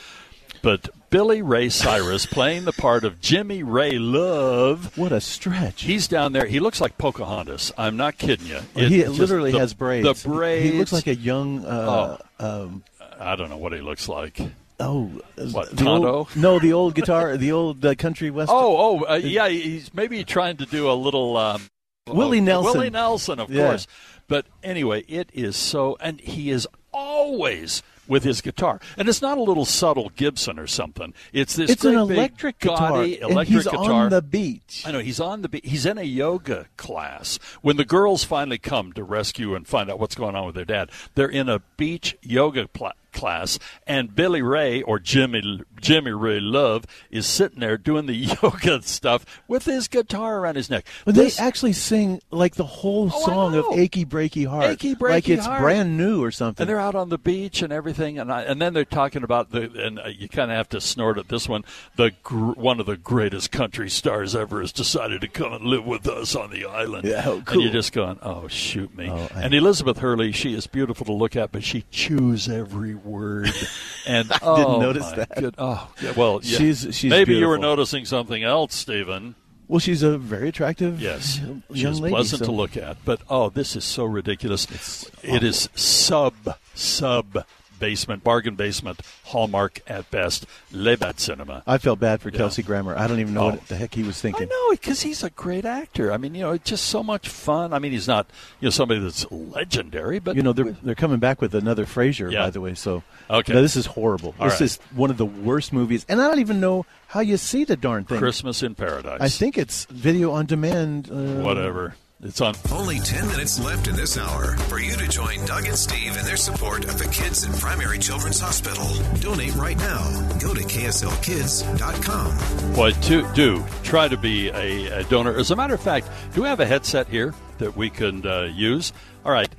Speaker 3: But Billy Ray Cyrus playing the part of Jimmy Ray Love.
Speaker 4: What a stretch.
Speaker 3: He's down there. He looks like Pocahontas. I'm not kidding you.
Speaker 4: Well, he literally
Speaker 3: the-
Speaker 4: has braids.
Speaker 3: The braids.
Speaker 4: He looks like a young. Uh, um,
Speaker 3: I don't know what he looks like.
Speaker 4: oh,
Speaker 3: What,
Speaker 4: the old-
Speaker 3: Tonto?
Speaker 4: no, the old guitar, the old uh, country western.
Speaker 3: Oh, oh, uh, yeah. He's maybe trying to do a little um,
Speaker 4: Willie
Speaker 3: oh,
Speaker 4: Nelson.
Speaker 3: Willie Nelson, of
Speaker 4: Yeah.
Speaker 3: course. But anyway, it is so, and he is always with his guitar, and it's not a little subtle Gibson or something. It's this.
Speaker 4: It's an
Speaker 3: great big,
Speaker 4: electric guitar,
Speaker 3: gaudy
Speaker 4: and he's
Speaker 3: guitar
Speaker 4: on the beach.
Speaker 3: I know he's on the beach. he's in a yoga class. When the girls finally come to rescue and find out what's going on with their dad, they're in a beach yoga class, and Billy Ray or Jimmy Jimmy Ray Love is sitting there doing the yoga stuff with his guitar around his neck.
Speaker 4: But
Speaker 3: This-
Speaker 4: they actually sing like the whole
Speaker 3: Oh,
Speaker 4: song of. "Achy Breaky Heart,"
Speaker 3: Achy
Speaker 4: like it's
Speaker 3: Heart.
Speaker 4: brand new or something.
Speaker 3: and they're out on the beach and everything, and I, and then they're talking about the and uh, you kind of have to snort at this one. The gr- one of the greatest country stars ever has decided to come and live with us on the island.
Speaker 4: Yeah, oh,
Speaker 3: and you're just going, oh shoot me.
Speaker 4: Oh,
Speaker 3: and Elizabeth Hurley, she is beautiful to look at, but she chews every word. And
Speaker 4: I
Speaker 3: oh,
Speaker 4: didn't notice that.
Speaker 3: good- oh, yeah, well, yeah.
Speaker 4: She's- she's
Speaker 3: maybe you were noticing something else, Stephen.
Speaker 4: well, she's a very attractive
Speaker 3: Yes,
Speaker 4: young
Speaker 3: she's
Speaker 4: lady.
Speaker 3: pleasant
Speaker 4: so-
Speaker 3: to look at. But oh, this is so ridiculous. It is sub sub basement bargain basement hallmark at best. Le Bat Cinema.
Speaker 4: I felt bad for
Speaker 3: Yeah.
Speaker 4: Kelsey Grammer. I don't even know
Speaker 3: Oh.
Speaker 4: what the heck he was thinking.
Speaker 3: I know because he's a great actor. I mean, you know, it's just so much fun. I mean, he's not you know somebody that's legendary, but
Speaker 4: you know they're they're coming back with another Frasier,
Speaker 3: Yeah.
Speaker 4: by the way. So
Speaker 3: Okay.
Speaker 4: no, this is horrible.
Speaker 3: All
Speaker 4: this
Speaker 3: right.
Speaker 4: is one of the worst movies, and I don't even know how you see the darn thing.
Speaker 3: Christmas in Paradise.
Speaker 4: I think it's video on demand. Uh,
Speaker 3: whatever. It's on.
Speaker 5: Only 10 minutes left in this hour for you to join Doug and Steve in their support of the kids at Primary Children's Hospital. Donate right now. Go to kslkids.com.
Speaker 3: Boy, to, do try to be a, a donor. As a matter of fact, do we have a headset here that we can uh, use? All right.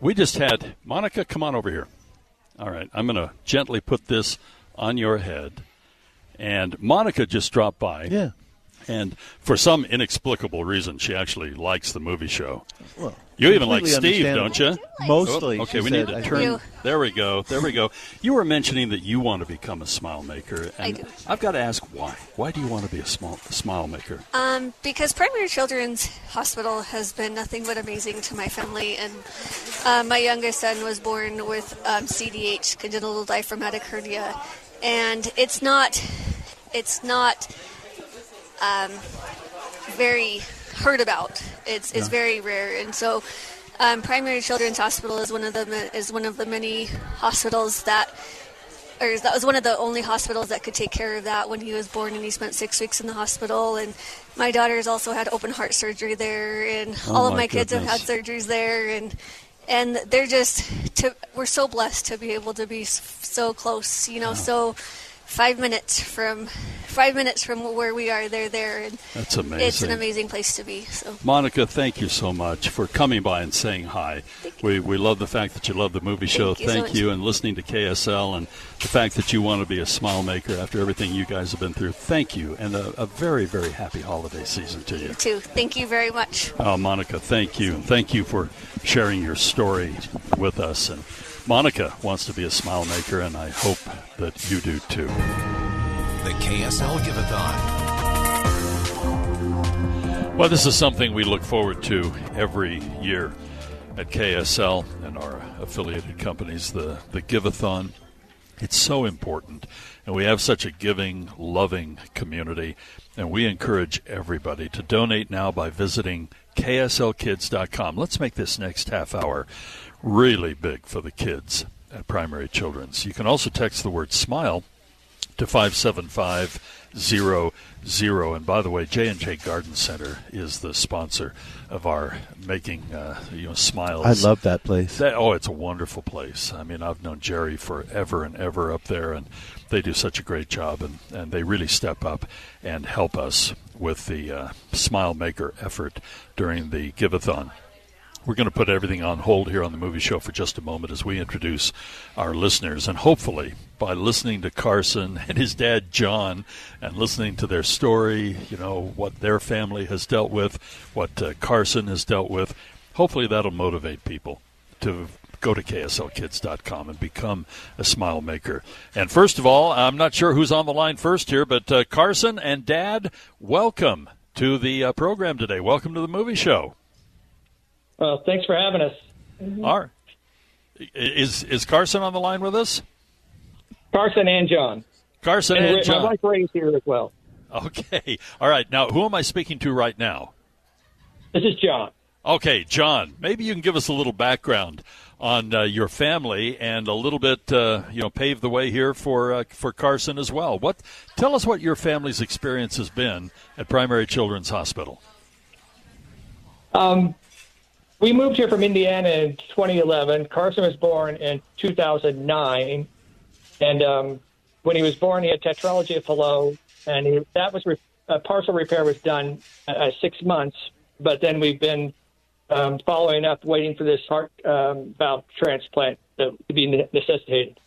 Speaker 3: We just had Monica. Come on over here. All right. I'm going to gently put this on your head. And Monica just dropped by.
Speaker 4: Yeah.
Speaker 3: And for some inexplicable reason, she actually likes the movie show.
Speaker 4: Well,
Speaker 3: You even like Steve, don't you?
Speaker 4: Mostly,
Speaker 3: Oh, okay, we
Speaker 4: said.
Speaker 3: need to
Speaker 4: I
Speaker 3: turn.
Speaker 4: think.
Speaker 3: There we go. There we go. You were mentioning that you want to become a smile maker,
Speaker 15: I
Speaker 3: and
Speaker 15: do.
Speaker 3: I've got to ask why. Why do you want to be a small a smile maker?
Speaker 15: Um, because Primary Children's Hospital has been nothing but amazing to my family, and uh, my youngest son was born with um, CDH, congenital diaphragmatic hernia, and it's not, it's not um, very heard about. It's it's
Speaker 16: Yeah.
Speaker 15: very rare, and so um, Primary Children's Hospital is one of the is one of the many hospitals that or that was one of the only hospitals that could take care of that when he was born and he spent six weeks in the hospital. And my daughter's also had open heart surgery there and
Speaker 16: Oh,
Speaker 15: all of
Speaker 16: my
Speaker 15: my kids have had surgeries there. And and they're just to, we're so blessed to be able to be so close you know so five minutes from five minutes from where we are they're there and
Speaker 3: That's amazing.
Speaker 15: it's an amazing. place to be so
Speaker 3: Monica, thank you so much for coming by and saying hi. We we love the fact that you love the movie show.
Speaker 15: Thank you so
Speaker 3: Thank
Speaker 15: much.
Speaker 3: you, and listening to KSL, and the fact that you want to be a smile maker after everything you guys have been through. Thank you, and a, a very very happy holiday season to you.
Speaker 15: too thank you very much
Speaker 3: Oh, Monica, thank you. Thank you for sharing your story with us. And Monica wants to be a smile maker, and I hope that you do too.
Speaker 5: The KSL Give-A-Thon.
Speaker 3: Well, this is something we look forward to every year at KSL and our affiliated companies, the, the Give-A-Thon. It's so important. And we have such a giving, loving community. And we encourage everybody to donate now by visiting kslkids.com. Let's make this next half hour really big for the kids at Primary Children's. You can also text the word SMILE to 57500. And by the way, J&J Garden Center is the sponsor of our making uh, you know smiles.
Speaker 4: I love that place.
Speaker 3: That, oh, it's a wonderful place. I mean, I've known Jerry forever and ever up there, and they do such a great job, and, and they really step up and help us with the uh, Smile Maker effort during the Give-A-thon. We're going to put everything on hold here on the movie show for just a moment as we introduce our listeners. And hopefully, by listening to Carson and his dad, John, and listening to their story, you know, what their family has dealt with, what uh, Carson has dealt with, hopefully that'll motivate people to go to kslkids.com and become a smile maker. And first of all, I'm not sure who's on the line first here, but uh, Carson and Dad, welcome to the uh, program today. Welcome to the movie show.
Speaker 16: Well, thanks for having us.
Speaker 3: All right. Is is Carson on the line with us?
Speaker 16: Carson and John.
Speaker 3: Carson
Speaker 16: and
Speaker 3: and John.
Speaker 16: My wife Ray's here as well.
Speaker 3: Okay. All right. Now, who am I speaking to right now?
Speaker 16: This is John.
Speaker 3: Okay, John. Maybe you can give us a little background on uh, your family and a little bit, uh, you know, pave the way here for uh, for Carson as well. What? Tell us what your family's experience has been at Primary Children's Hospital.
Speaker 16: Um, we moved here from Indiana in 2011. Carson was born in 2009, And um, when he was born, he had tetralogy of Fallot, and he, that was re- a partial repair was done at six months. But then we've been um, following up, waiting for this heart um, valve transplant to be necessitated.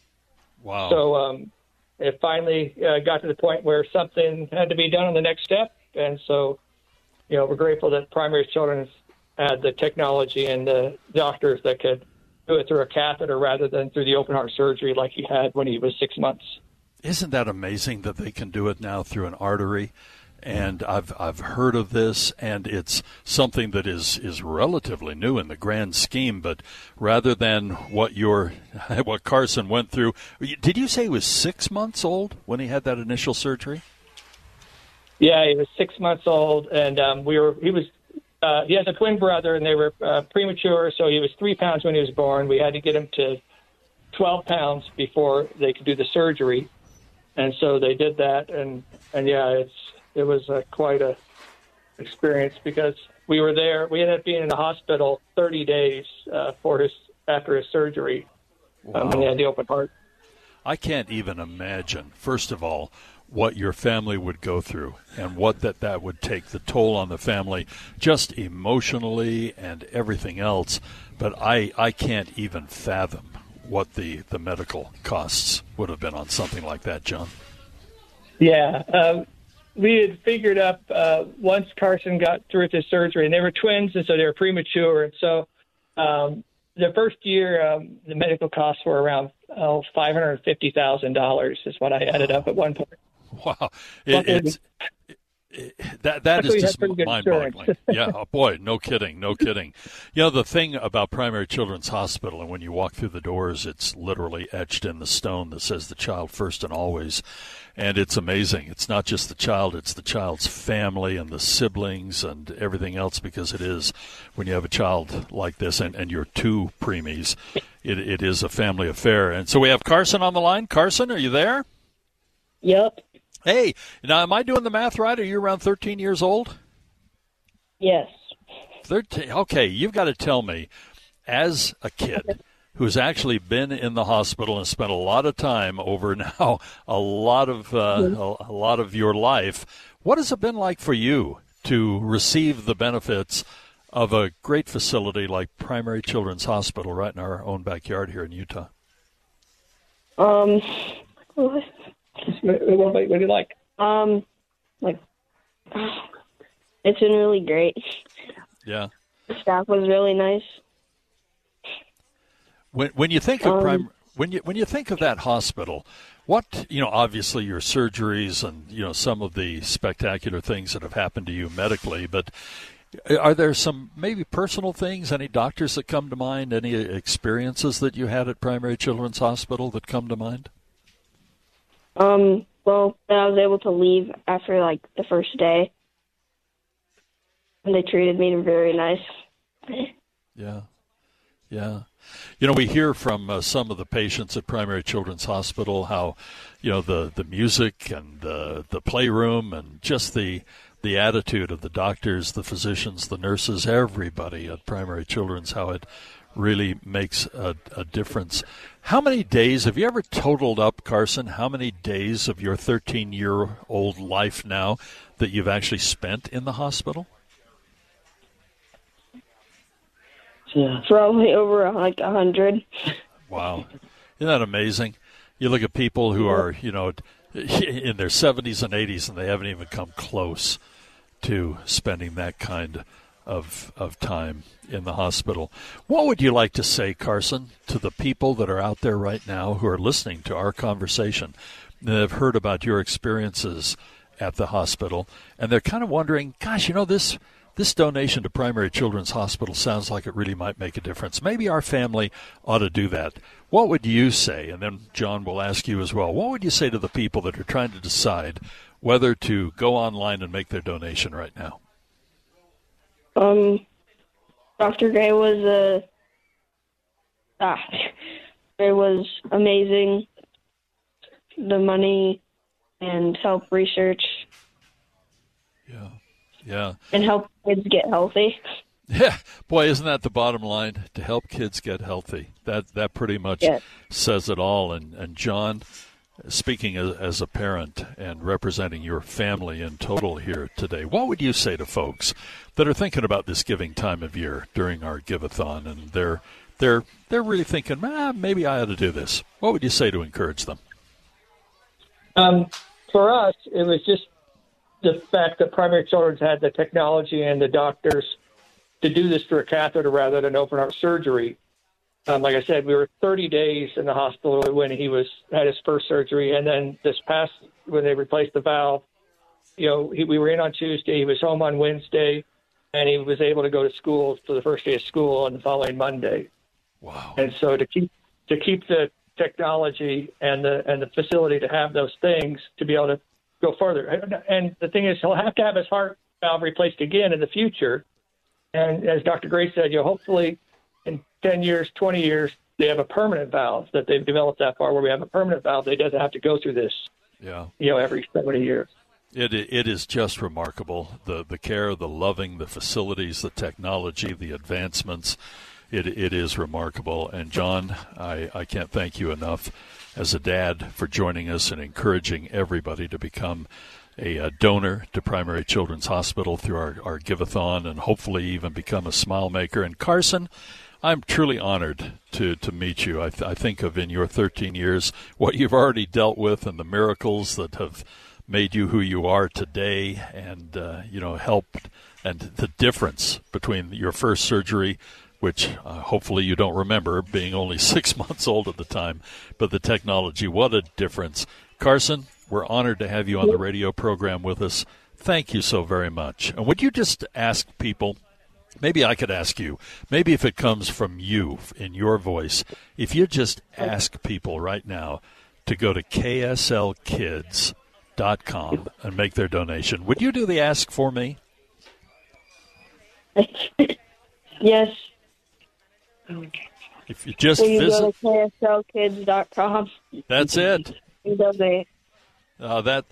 Speaker 3: Wow.
Speaker 16: So um, it finally uh, got to the point where something had to be done on the next step, and so you know we're grateful that Primary Children's had the technology and the doctors that could do it through a catheter rather than through the open heart surgery like he had when he was six months.
Speaker 3: Isn't that amazing that they can do it now through an artery? And I've I've heard of this, and it's something that is, is relatively new in the grand scheme. But rather than what your what Carson went through, did you say he was six months old when he had that initial surgery?
Speaker 16: Yeah, he was six months old, and um, we were he was uh, he has a twin brother, and they were uh, premature, so he was three pounds when he was born. We had to get him to 12 pounds before they could do the surgery, and so they did that. And and yeah, it's it was uh, quite a experience because we were there. We ended up being in the hospital 30 days uh, for his after his surgery wow. um, when he had the open heart.
Speaker 3: I can't even imagine. First of all, what your family would go through and what that that would take the toll on the family just emotionally and everything else but i i can't even fathom what the the medical costs would have been on something like that john
Speaker 16: yeah um, we had figured up uh, once carson got through with his surgery and they were twins and so they were premature and so um, the first year um, the medical costs were around oh, five hundred fifty thousand dollars is what I added up at one point.
Speaker 3: Wow, it, it's it, that that is just mind-boggling. yeah, oh boy, no kidding, no kidding. You know the thing about Primary Children's Hospital, and when you walk through the doors, it's literally etched in the stone that says the child first and always. And it's amazing. It's not just the child; it's the child's family and the siblings and everything else. Because it is when you have a child like this, and, and you're two preemies, it, it is a family affair. And so we have Carson on the line. Carson, are you there?
Speaker 17: Yep.
Speaker 3: Hey, now am I doing the math right? Are you around 13 years old?
Speaker 17: Yes.
Speaker 3: 13. Okay, you've got to tell me, as a kid who's actually been in the hospital and spent a lot of time over now, a lot of uh, a, a lot of your life, what has it been like for you to receive the benefits of a great facility like Primary Children's Hospital right in our own backyard here in Utah?
Speaker 17: Um,
Speaker 16: what, what do you like?
Speaker 17: Um, like it's been really great.
Speaker 3: Yeah.
Speaker 17: The staff was really nice.
Speaker 3: When when you think of
Speaker 17: Um,
Speaker 3: prime when you when you think of that hospital, what you know, obviously your surgeries and you know some of the spectacular things that have happened to you medically, but are there some maybe personal things? Any doctors that come to mind? Any experiences that you had at Primary Children's Hospital that come to mind?
Speaker 17: Um, well, I was able to leave after like the first day, and they treated me very nice.
Speaker 3: Yeah, yeah. You know, we hear from uh, some of the patients at Primary Children's Hospital how, you know, the the music and the the playroom and just the the attitude of the doctors, the physicians, the nurses, everybody at Primary Children's, how it really makes a, a difference. How many days have you ever totaled up, Carson? How many days of your 13 year old life now that you've actually spent in the hospital?
Speaker 17: Yeah. Probably over like a hundred.
Speaker 3: Wow. Isn't that amazing? You look at people who are, you know, in their 70s and 80s and they haven't even come close to spending that kind of, of time in the hospital. What would you like to say, Carson, to the people that are out there right now who are listening to our conversation and have heard about your experiences at the hospital and they're kind of wondering, gosh, you know, this this donation to Primary Children's Hospital sounds like it really might make a difference. Maybe our family ought to do that. What would you say? And then John will ask you as well. What would you say to the people that are trying to decide whether to go online and make their donation right now?
Speaker 17: Um, Dr. Gray was a ah, it was amazing. The money and help research
Speaker 3: Yeah. Yeah.
Speaker 17: and help kids get healthy.
Speaker 3: Yeah, boy, isn't that the bottom line? To help kids get healthy. That that pretty much
Speaker 17: Yes.
Speaker 3: says it all. And and John, speaking as, a parent and representing your family in total here today, what would you say to folks that are thinking about this giving time of year during our Giveathon, and they're they're they're really thinking, ah, maybe I ought to do this. What would you say to encourage them?
Speaker 16: Um, for us, it was just the fact that primary children's had the technology and the doctors to do this through a catheter rather than open heart surgery. Um, like I said, we were 30 days in the hospital when he was had his first surgery, and then this past when they replaced the valve, you know, he, we were in on Tuesday. He was home on Wednesday, and he was able to go to school for the first day of school on the following Monday.
Speaker 3: Wow!
Speaker 16: And so to keep to keep the technology and the and the facility to have those things to be able to go further. And, and the thing is, he'll have to have his heart valve replaced again in the future. And as Dr. Gray said, you know, hopefully in 10 years, 20 years, they have a permanent valve that they've developed that far where we have a permanent valve. They doesn't have to go through this,
Speaker 3: Yeah.
Speaker 16: you know, every 70 years.
Speaker 3: It it is just remarkable the the care, the loving, the facilities, the technology, the advancements. It it is remarkable. And John, I, I can't thank you enough as a dad for joining us and encouraging everybody to become a, uh donor to Primary Children's Hospital through our, our Giveathon and hopefully even become a smile maker. And Carson, I'm truly honored to, to meet you. I, th- I think of in your 13 years what you've already dealt with and the miracles that have made you who you are today and, uh, you know, helped and the difference between your first surgery, which uh, hopefully you don't remember being only six months old at the time, but the technology, what a difference. Carson, we're honored to have you on the radio program with us. Thank you so very much. And would you just ask people Maybe I could ask you, maybe if it comes from you in your voice, if you just ask people right now to go to kslkids.com and make their donation, would you do the ask for me?
Speaker 17: Yes.
Speaker 3: If you just
Speaker 17: Will you
Speaker 3: visit,
Speaker 17: go to KSLkids.com?
Speaker 3: that's it.
Speaker 17: donate?
Speaker 3: Uh, that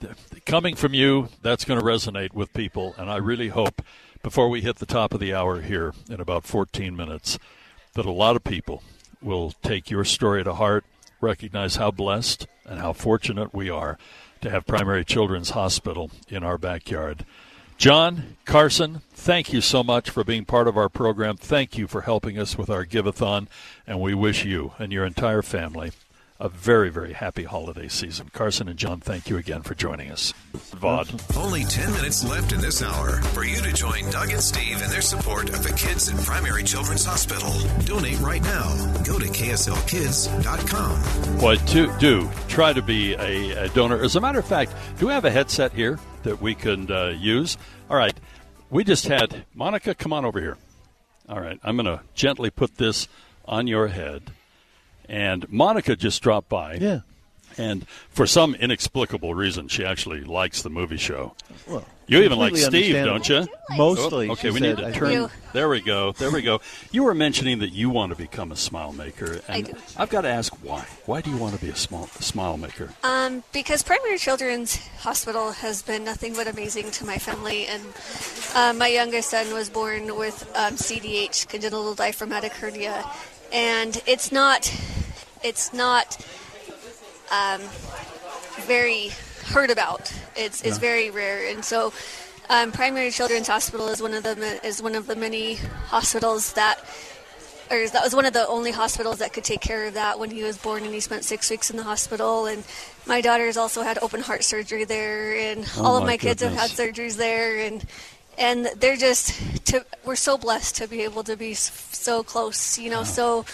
Speaker 3: th- coming from you, that's going to resonate with people, and I really hope before we hit the top of the hour here in about 14 minutes that a lot of people will take your story to heart, recognize how blessed and how fortunate we are to have Primary Children's Hospital in our backyard. John Carson, thank you so much for being part of our program. Thank you for helping us with our Giveathon, and we wish you and your entire family a very, very happy holiday season. Carson and John, thank you again for joining us. VOD.
Speaker 5: Only 10 minutes left in this hour for you to join Doug and Steve in their support of the Kids and Primary Children's Hospital. Donate right now. Go to kslkids.com.
Speaker 3: Boy, do, do try to be a, a donor. As a matter of fact, do we have a headset here that we can uh, use? All right. We just had Monica, come on over here. All right. I'm going to gently put this on your head. And Monica just dropped by.
Speaker 4: Yeah.
Speaker 3: And for some inexplicable reason, she actually likes the movie show.
Speaker 4: Well,
Speaker 3: you even like Steve, don't you?
Speaker 4: understandable. Mostly,
Speaker 3: Oh, okay,
Speaker 4: she
Speaker 3: we
Speaker 4: said,
Speaker 3: need to
Speaker 4: I
Speaker 3: turn.
Speaker 4: think.
Speaker 3: There we go. There we go. You were mentioning that you want to become a smile maker,
Speaker 15: I
Speaker 3: and
Speaker 15: do.
Speaker 3: I've got to ask why. Why do you want to be a small smile maker?
Speaker 15: Um, because Primary Children's Hospital has been nothing but amazing to my family, and um, my youngest son was born with um, CDH, congenital diaphragmatic hernia, and it's not, it's not um, very heard about. It's it's
Speaker 18: Yeah.
Speaker 15: very rare, and so um, Primary Children's Hospital is one of the is one of the many hospitals that or that was one of the only hospitals that could take care of that when he was born and he spent six weeks in the hospital. And my daughter's also had open heart surgery there. And
Speaker 18: Oh,
Speaker 15: all of
Speaker 18: my
Speaker 15: my kids have had surgeries there. And and they're just to, we're so blessed to be able to be so close you know so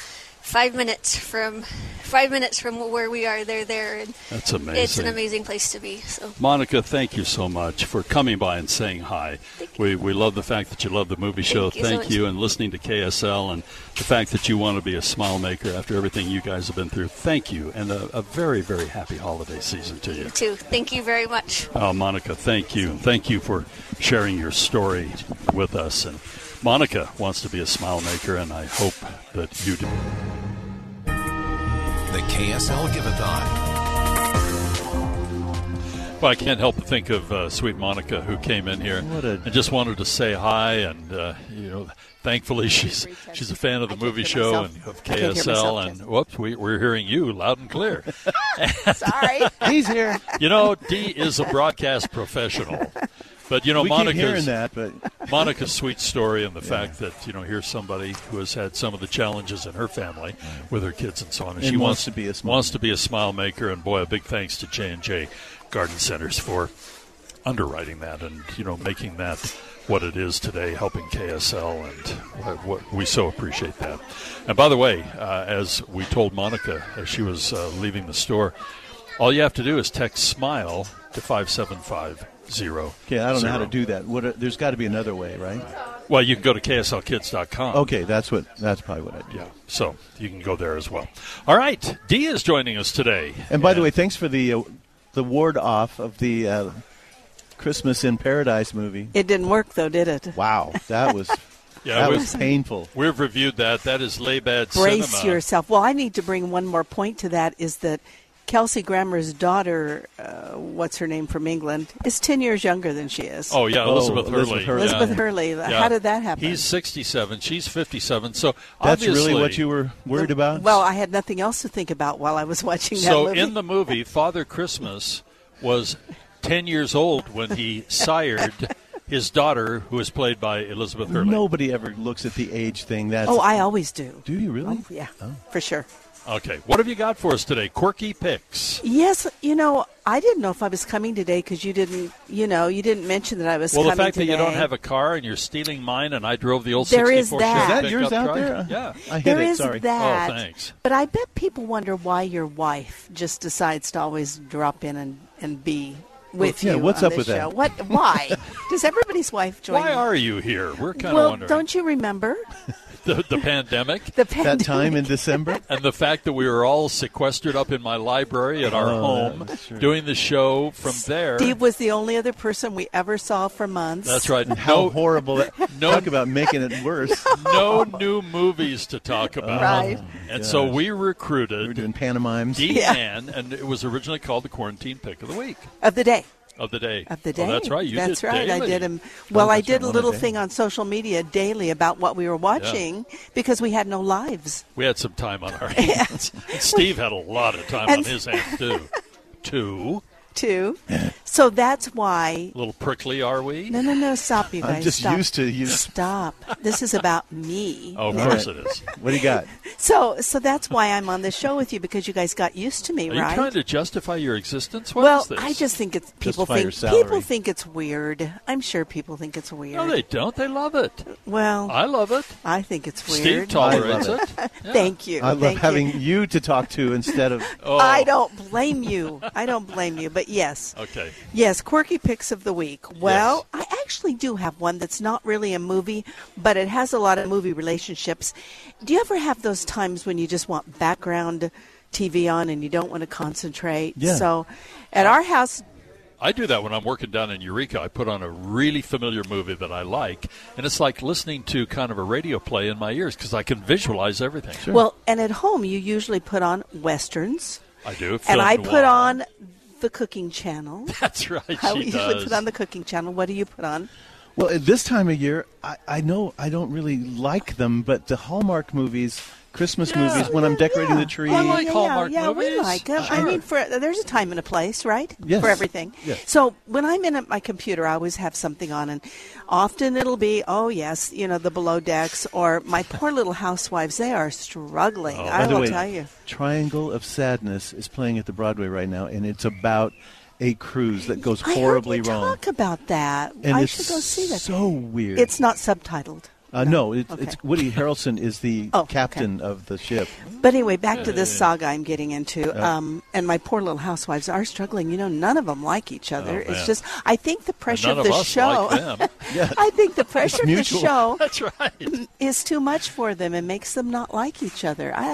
Speaker 15: five minutes from five minutes from where we are they're there and
Speaker 3: That's amazing.
Speaker 15: it's an
Speaker 3: amazing.
Speaker 15: place to be so
Speaker 3: Monica, thank you so much for coming by and saying hi. We we love the fact that you love the movie show.
Speaker 15: Thank you so
Speaker 3: Thank
Speaker 15: much.
Speaker 3: you, and listening to KSL, and the fact that you want to be a smile maker after everything you guys have been through. Thank you, and a, a very very happy holiday season to you.
Speaker 15: too thank you very much
Speaker 3: Oh, Monica, thank you. Thank you for sharing your story with us. And Monica wants to be a smile maker, and I hope that you do.
Speaker 5: The KSL Giveathon.
Speaker 3: Well, I can't help but think of uh, sweet Monica who came in here
Speaker 4: a-
Speaker 3: and just wanted to say hi, and uh, you know, thankfully she's she's a fan of the movie show
Speaker 18: myself.
Speaker 3: and of
Speaker 18: I can't hear
Speaker 3: KSL,
Speaker 18: myself,
Speaker 3: and whoops, we, we're hearing you loud and clear.
Speaker 13: Sorry.
Speaker 4: He's here.
Speaker 3: You know, Dee is a broadcast professional. But you know,
Speaker 4: We
Speaker 3: Monica's
Speaker 4: hearing that, but-
Speaker 3: Monica's sweet story and the fact that you know here's somebody who has had some of the challenges in her family with her kids and so on, and,
Speaker 4: And
Speaker 3: she
Speaker 4: wants
Speaker 3: wants
Speaker 4: to be a smile
Speaker 3: wants to be a smile maker. And boy, a big thanks to J and J Garden Centers for underwriting that and you know making that what it is today, helping KSL, and what, what we so appreciate that. And by the way, uh, as we told Monica as she was uh, leaving the store, all you have to do is text SMILE to five seven five zero.
Speaker 4: Okay, I don't know how to do that. What? There's got to be another way, right?
Speaker 3: Well, you can go to kslkids.com.
Speaker 4: Okay, that's what. That's probably what I do.
Speaker 3: Yeah, so you can go there as well. All right, Dee is joining us today.
Speaker 4: And by the way, thanks for the uh, the ward off of the uh, Christmas in Paradise movie.
Speaker 18: It didn't work though, did it?
Speaker 4: Wow, that was
Speaker 3: Yeah,
Speaker 4: that was painful.
Speaker 3: We've reviewed that. That is Laybad
Speaker 18: Brace
Speaker 3: Cinema.
Speaker 18: yourself. Well, I need to bring one more point to that is that Kelsey Grammer's daughter, uh, what's her name from England, is 10 years younger than she is.
Speaker 3: Oh yeah, Elizabeth
Speaker 4: Oh,
Speaker 3: Hurley.
Speaker 4: Elizabeth Hurley.
Speaker 18: Elizabeth
Speaker 3: Yeah.
Speaker 18: Hurley.
Speaker 3: Yeah.
Speaker 18: How did that happen?
Speaker 3: He's 67. She's 57. So
Speaker 4: That's
Speaker 3: obviously,
Speaker 4: really what you were worried about.
Speaker 18: Well, I had nothing else to think about while I was watching that
Speaker 3: So
Speaker 18: movie.
Speaker 3: in the movie, Father Christmas was 10 years old when he sired his daughter, who is played by Elizabeth Hurley.
Speaker 4: Nobody ever looks at the age thing. That's
Speaker 18: oh, I always do.
Speaker 4: do you really?
Speaker 18: Oh, yeah, for sure.
Speaker 3: Okay, what have you got for us today? Quirky picks.
Speaker 18: Yes, you know, I didn't know if I was coming today because you didn't, you know, you didn't mention that I was
Speaker 3: Well, the
Speaker 18: coming
Speaker 3: fact
Speaker 18: today.
Speaker 3: that you don't have a car and you're stealing mine, and I drove the old
Speaker 18: There
Speaker 3: 64
Speaker 18: is that.
Speaker 3: Chevy
Speaker 18: Is that
Speaker 3: pickup
Speaker 4: yours out
Speaker 3: truck.
Speaker 4: there?
Speaker 3: Yeah.
Speaker 4: I hit
Speaker 18: There
Speaker 4: it.
Speaker 18: is
Speaker 4: Sorry.
Speaker 18: Oh, that.
Speaker 3: Oh, thanks.
Speaker 18: But I bet people wonder why your wife just decides to always drop in and, and be with
Speaker 4: yeah,
Speaker 18: you.
Speaker 4: what's
Speaker 18: on
Speaker 4: up
Speaker 18: this
Speaker 4: with that?
Speaker 18: show. What? Why? Does everybody's wife join?
Speaker 3: Why
Speaker 18: you?
Speaker 3: are you here? We're kind of
Speaker 18: well,
Speaker 3: wondering.
Speaker 18: don't you remember
Speaker 3: the, the pandemic.
Speaker 18: the
Speaker 4: That time in December.
Speaker 3: and the fact that we were all sequestered up in my library at our
Speaker 4: Oh,
Speaker 3: home doing the show from there.
Speaker 18: Steve was the only other person we ever saw for months.
Speaker 3: That's right.
Speaker 4: And How
Speaker 3: No,
Speaker 4: horrible! That,
Speaker 3: No-
Speaker 4: Talk about making it worse.
Speaker 3: no new movies to talk about.
Speaker 18: Right.
Speaker 3: And so
Speaker 4: gosh.
Speaker 3: we
Speaker 4: We were
Speaker 3: recruited
Speaker 4: doing pantomimes.
Speaker 3: Deanne, and it was originally called the Quarantine Pick of the Week
Speaker 18: Of the day.
Speaker 3: Of the day.
Speaker 18: Of the day.
Speaker 3: Oh, that's right. You
Speaker 18: that's right. I did him. Well, I did
Speaker 4: right,
Speaker 18: a little
Speaker 4: day.
Speaker 18: thing on social media daily about what we were watching because we had no lives.
Speaker 3: We had some time on our hands. Steve had a lot of time
Speaker 18: And-
Speaker 3: on his hands too. Two.
Speaker 18: Too. so that's why.
Speaker 3: A little prickly, are we?
Speaker 18: No, no, no. Stop, you guys.
Speaker 4: I'm just
Speaker 18: stop.
Speaker 4: used to you.
Speaker 18: Stop. This is about me.
Speaker 3: Oh, of course it is.
Speaker 4: What do you got?
Speaker 18: So, so that's why I'm on the show with you because you guys got used to me,
Speaker 3: Are you trying to justify your existence? What is
Speaker 18: well,
Speaker 3: this?
Speaker 18: I just think it's people
Speaker 4: Justify
Speaker 18: think people think it's weird. I'm sure people think it's weird.
Speaker 3: No, they don't. They love it.
Speaker 18: well,
Speaker 3: I love it.
Speaker 18: I think it's
Speaker 3: Steve
Speaker 18: weird.
Speaker 3: tolerates
Speaker 4: I love
Speaker 3: it. Yeah.
Speaker 18: Thank you.
Speaker 4: I love
Speaker 18: Thank
Speaker 4: having
Speaker 18: you.
Speaker 4: you. to talk to instead of.
Speaker 3: Oh,
Speaker 18: I don't blame you. I don't blame you. But yes,
Speaker 3: Okay.
Speaker 18: yes, quirky picks of the week. Well, I actually do have one that's not really a movie, but it has a lot of movie relationships. Do you ever have those times when you just want background TV on and you don't want to concentrate?
Speaker 4: Yeah.
Speaker 18: So, at our house,
Speaker 3: I do that when I'm working down in Eureka. I put on a really familiar movie that I like, and it's like listening to kind of a radio play in my ears because I can visualize everything.
Speaker 18: well, and at home you usually put on westerns,
Speaker 3: I do.
Speaker 18: and I put on the cooking channel.
Speaker 3: That's right.
Speaker 18: I
Speaker 3: she
Speaker 18: usually
Speaker 3: does.
Speaker 18: put on the cooking channel. What do you put on?
Speaker 4: Well, at this time of year, I, I know I don't really like them, but the Hallmark movies, Christmas
Speaker 3: Yeah.
Speaker 4: movies, when I'm decorating
Speaker 18: Yeah.
Speaker 4: the tree.
Speaker 3: I like
Speaker 18: yeah,
Speaker 3: Hallmark
Speaker 18: yeah,
Speaker 3: movies.
Speaker 18: we like them. I mean, for there's a time and a place, right?
Speaker 4: Yes.
Speaker 18: For everything.
Speaker 4: Yes.
Speaker 18: So when I'm in at my computer, I always have something on, and often it'll be, oh yes, you know, the below decks or my poor little housewives. They are struggling.
Speaker 3: Oh,
Speaker 18: I
Speaker 4: By the
Speaker 18: will
Speaker 4: way,
Speaker 18: tell you.
Speaker 4: Triangle of Sadness is playing at the Broadway right now, and it's about a cruise that goes
Speaker 18: I
Speaker 4: horribly
Speaker 18: heard you
Speaker 4: wrong.
Speaker 18: talk about that.
Speaker 4: And
Speaker 18: I should go see that.
Speaker 4: so weird.
Speaker 18: It's not subtitled.
Speaker 4: Uh, no, it,
Speaker 18: Okay.
Speaker 4: it's Woody Harrelson is the
Speaker 18: Oh, okay.
Speaker 4: captain of the ship.
Speaker 18: But anyway, back to this saga I'm getting into.
Speaker 4: Yeah.
Speaker 18: Um, and my poor little housewives are struggling. You know, none of them like each other.
Speaker 3: Oh,
Speaker 18: it's just, I think the pressure
Speaker 3: none
Speaker 18: of
Speaker 3: of
Speaker 18: the
Speaker 3: us
Speaker 18: show.
Speaker 3: like them.
Speaker 18: I think the pressure of the show
Speaker 3: That's right.
Speaker 18: is too much for them and makes them not like each other. I,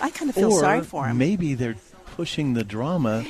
Speaker 18: I, I kind of feel
Speaker 4: or
Speaker 18: sorry for them.
Speaker 4: maybe they're pushing the drama.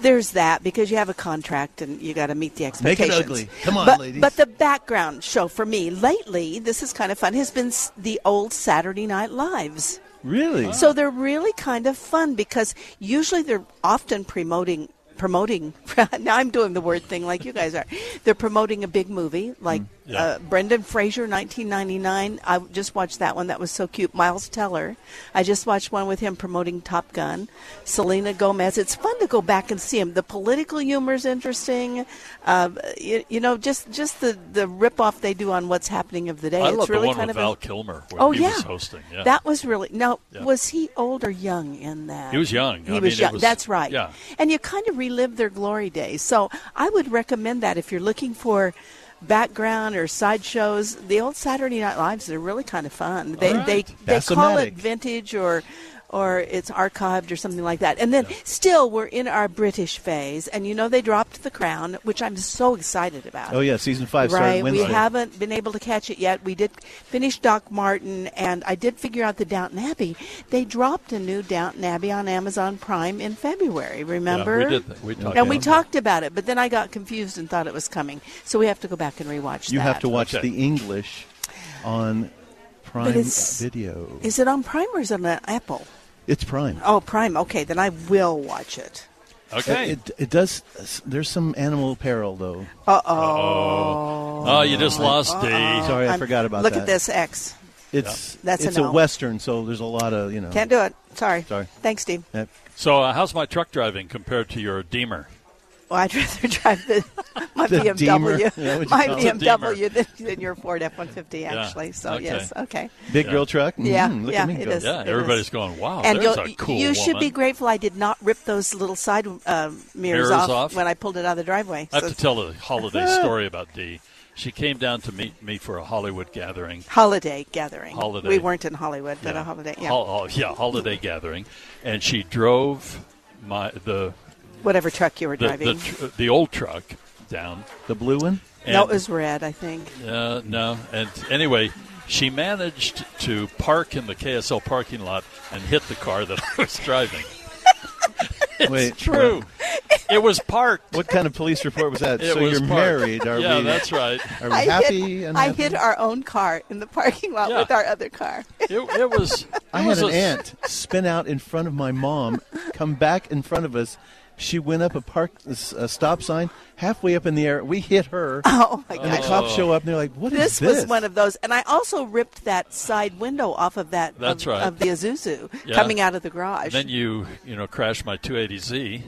Speaker 18: There's that because you have a contract and you got to meet the expectations.
Speaker 4: Make it ugly. Come on,
Speaker 18: but,
Speaker 4: ladies.
Speaker 18: But the background show for me lately, this is kind of fun, has been the old Saturday Night Lives.
Speaker 4: Really?
Speaker 18: So they're really kind of fun because usually they're often promoting promoting. now I'm doing the word thing like you guys are. They're promoting a big movie like mm.
Speaker 3: Yeah.
Speaker 18: uh, Brendan Fraser, 1999. I just watched that one. That was so cute. Miles Teller. I just watched one with him promoting Top Gun. Selena Gomez. It's fun to go back and see him. The political humor is interesting. Uh, you, you know, just just the the rip off they do on what's happening of the day.
Speaker 3: I
Speaker 18: it's
Speaker 3: love
Speaker 18: really
Speaker 3: the one
Speaker 18: kind
Speaker 3: with
Speaker 18: of
Speaker 3: Val
Speaker 18: a,
Speaker 3: Kilmer
Speaker 18: oh
Speaker 3: he
Speaker 18: yeah,
Speaker 3: was hosting. Yeah.
Speaker 18: that was really now.
Speaker 3: Yeah.
Speaker 18: Was he old or young in that?
Speaker 3: He was young.
Speaker 18: He
Speaker 3: I
Speaker 18: was
Speaker 3: mean,
Speaker 18: young.
Speaker 3: was-
Speaker 18: That's right.
Speaker 3: yeah.
Speaker 18: And you kind of relive their glory days. So I would recommend that if you're looking for background or sideshows. The old Saturday Night Lives they're really kind of fun. They
Speaker 4: right.
Speaker 18: they they call it vintage or or it's archived or something like that. And then still we're in our British phase and you know they dropped The Crown, which I'm so excited about.
Speaker 4: Oh yeah, season five
Speaker 18: Right,
Speaker 4: Wednesday.
Speaker 18: we haven't been able to catch it yet. We did finish Doc Martin, and I did figure out the Downton Abbey. They dropped a new Downton Abbey on Amazon Prime in February. Remember?
Speaker 3: we did that. We talked
Speaker 18: and we
Speaker 3: about
Speaker 18: talked about it, but then I got confused and thought it was coming. So we have to go back and rewatch
Speaker 4: You
Speaker 18: that.
Speaker 4: have to watch
Speaker 3: Okay.
Speaker 4: the English on Prime Video.
Speaker 18: Is it on Prime or is it on Apple?
Speaker 4: It's Prime.
Speaker 18: Oh, Prime. Okay, then I will watch it.
Speaker 3: Okay.
Speaker 4: It, it does. There's some animal peril though.
Speaker 18: Uh
Speaker 3: oh. Oh, you just lost D.
Speaker 4: Sorry, I
Speaker 18: I'm-
Speaker 4: forgot about
Speaker 18: look
Speaker 4: that.
Speaker 18: Look at this X.
Speaker 4: It's
Speaker 18: That's a
Speaker 4: it's
Speaker 18: no.
Speaker 4: western, so there's a lot of you know.
Speaker 18: Can't do it. Sorry.
Speaker 4: Sorry.
Speaker 18: Thanks, Steve.
Speaker 4: Yep.
Speaker 3: So, uh, how's my truck driving compared to your Deemer?
Speaker 18: Well, I'd rather drive the, my
Speaker 3: The
Speaker 18: BMW,
Speaker 3: Deemer? Is that what you
Speaker 18: my? BMW than, than your Ford F-150,
Speaker 3: Yeah.
Speaker 18: actually. So,
Speaker 3: Okay.
Speaker 18: yes, okay.
Speaker 4: Big girl truck.
Speaker 18: Yeah,
Speaker 4: Mm, look
Speaker 18: yeah,
Speaker 4: at me
Speaker 18: it
Speaker 4: go.
Speaker 18: is.
Speaker 3: Yeah,
Speaker 18: it
Speaker 3: everybody's
Speaker 18: is.
Speaker 3: going, wow,
Speaker 18: and
Speaker 3: there's
Speaker 18: you'll-
Speaker 3: a cool
Speaker 18: you should be grateful I did not rip those little side uh, mirrors,
Speaker 3: Mirrors
Speaker 18: off,
Speaker 3: off?
Speaker 18: when I pulled it out of the driveway.
Speaker 3: I have to tell a holiday story about Dee. She came down to meet me for a Hollywood gathering.
Speaker 18: holiday gathering.
Speaker 3: Holiday.
Speaker 18: We weren't in Hollywood, but
Speaker 3: Yeah.
Speaker 18: a holiday. Yeah.
Speaker 3: Hol- oh, yeah, holiday gathering, and she drove my the
Speaker 18: Whatever truck you were
Speaker 3: the,
Speaker 18: driving.
Speaker 3: the, tr- the old truck down
Speaker 4: the blue one.
Speaker 18: no, it was red, I think.
Speaker 3: Uh, no, and anyway, she managed to park in the KSL parking lot and hit the car that I was driving. it's
Speaker 4: Wait,
Speaker 3: true. it was parked.
Speaker 4: What kind of police report was that?
Speaker 3: It
Speaker 4: so
Speaker 3: was
Speaker 4: you're
Speaker 3: parked.
Speaker 4: married? Are
Speaker 3: yeah,
Speaker 4: we,
Speaker 3: that's right.
Speaker 4: Are we
Speaker 18: I
Speaker 4: happy?
Speaker 18: hit, I
Speaker 4: happy?
Speaker 18: hit our own car in the parking lot
Speaker 3: Yeah.
Speaker 18: with our other car.
Speaker 3: It, it was.
Speaker 4: I
Speaker 3: it
Speaker 4: had
Speaker 3: was
Speaker 4: an
Speaker 3: a-
Speaker 4: aunt spin out in front of my mom, come back in front of us. She went up a park a stop sign halfway up in the air. We hit her.
Speaker 18: Oh my
Speaker 4: And the cops show up and they're like, "What is
Speaker 18: this
Speaker 4: this?"
Speaker 18: was one of those, and I also ripped that side window off of that
Speaker 3: That's
Speaker 18: of,
Speaker 3: right.
Speaker 18: of the Isuzu
Speaker 3: Yeah.
Speaker 18: coming out of the garage.
Speaker 3: Then you, you know, crashed my 280Z.